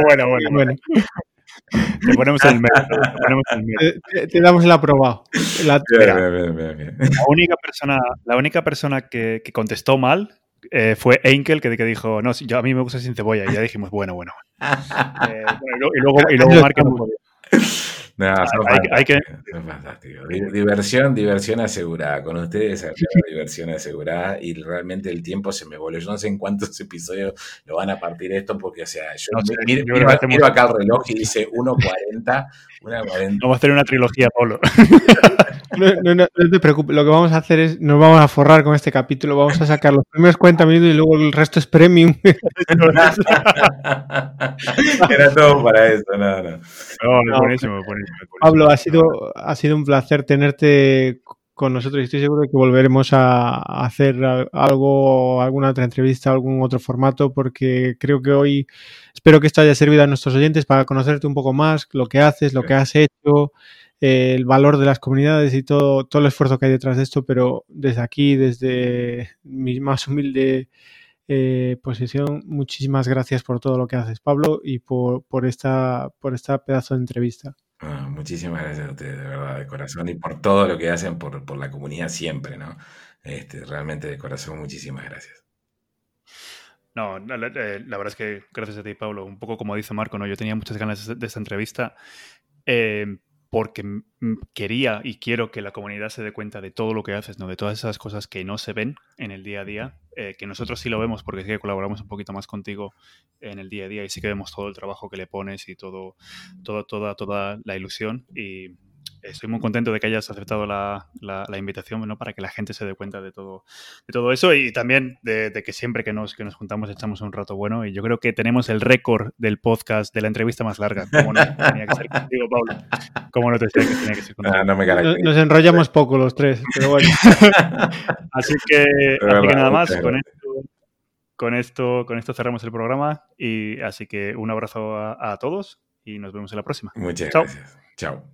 bueno, bueno, bueno. Te ponemos el medio. Te, damos el aprobado. La, única persona, la única persona que, contestó mal eh, fue Enkel, que, que, dijo, no, yo, a mí me gusta sin cebolla. Y ya dijimos, bueno, bueno. Eh, y luego, y luego, No, hay, que... Diversión, diversión asegurada. Con ustedes, diversión asegurada. Y realmente el tiempo se me volvió. Yo no sé en cuántos episodios lo van a partir esto, porque, o sea, yo, miro, acá el reloj y dice 1.40. Vamos a hacer una trilogía, Pablo. No, no, te preocupes, lo que vamos a hacer es, nos vamos a forrar con este capítulo, vamos a sacar los primeros 40 minutos y luego el resto es premium. Era todo para eso, nada, no, Pablo, ha sido, ha sido un placer tenerte con nosotros y estoy seguro de que volveremos a hacer algo, alguna otra entrevista, algún otro formato, porque creo que hoy espero que esto haya servido a nuestros oyentes para conocerte un poco más, lo que haces, lo que has hecho, eh, el valor de las comunidades y todo, todo el esfuerzo que hay detrás de esto, pero desde aquí, desde mi más humilde eh, posición, muchísimas gracias por todo lo que haces, Pablo, y por, por, esta, por esta pedazo de entrevista. Ah, muchísimas gracias a ustedes, de verdad, de corazón, y por todo lo que hacen por, por la comunidad siempre, ¿no? Este, realmente de corazón, muchísimas gracias. No, la, verdad es que gracias a ti, Pablo. Un poco como dice Marco, ¿no? Yo tenía muchas ganas de, esta entrevista. Eh, porque quería y quiero que la comunidad se dé cuenta de todo lo que haces, ¿no? de todas esas cosas que no se ven en el día a día, eh, que nosotros sí lo vemos porque sí que colaboramos un poquito más contigo en el día a día y sí que vemos todo el trabajo que le pones y todo, todo toda, toda la ilusión y, estoy muy contento de que hayas aceptado la, la, invitación ¿no? para que la gente se dé cuenta de todo, de todo eso y también de, que siempre que nos, que nos juntamos echamos un rato bueno y yo creo que tenemos el récord del podcast de la entrevista más larga. Como no tenía que ser contigo, Pablo. Como no te sé que tenía que ser contigo. Ah, nos enrollamos poco los tres, pero bueno. así que, así que nada más, con esto, con esto, con esto cerramos el programa y así que un abrazo a, a todos y nos vemos en la próxima. Muchas gracias. Chao.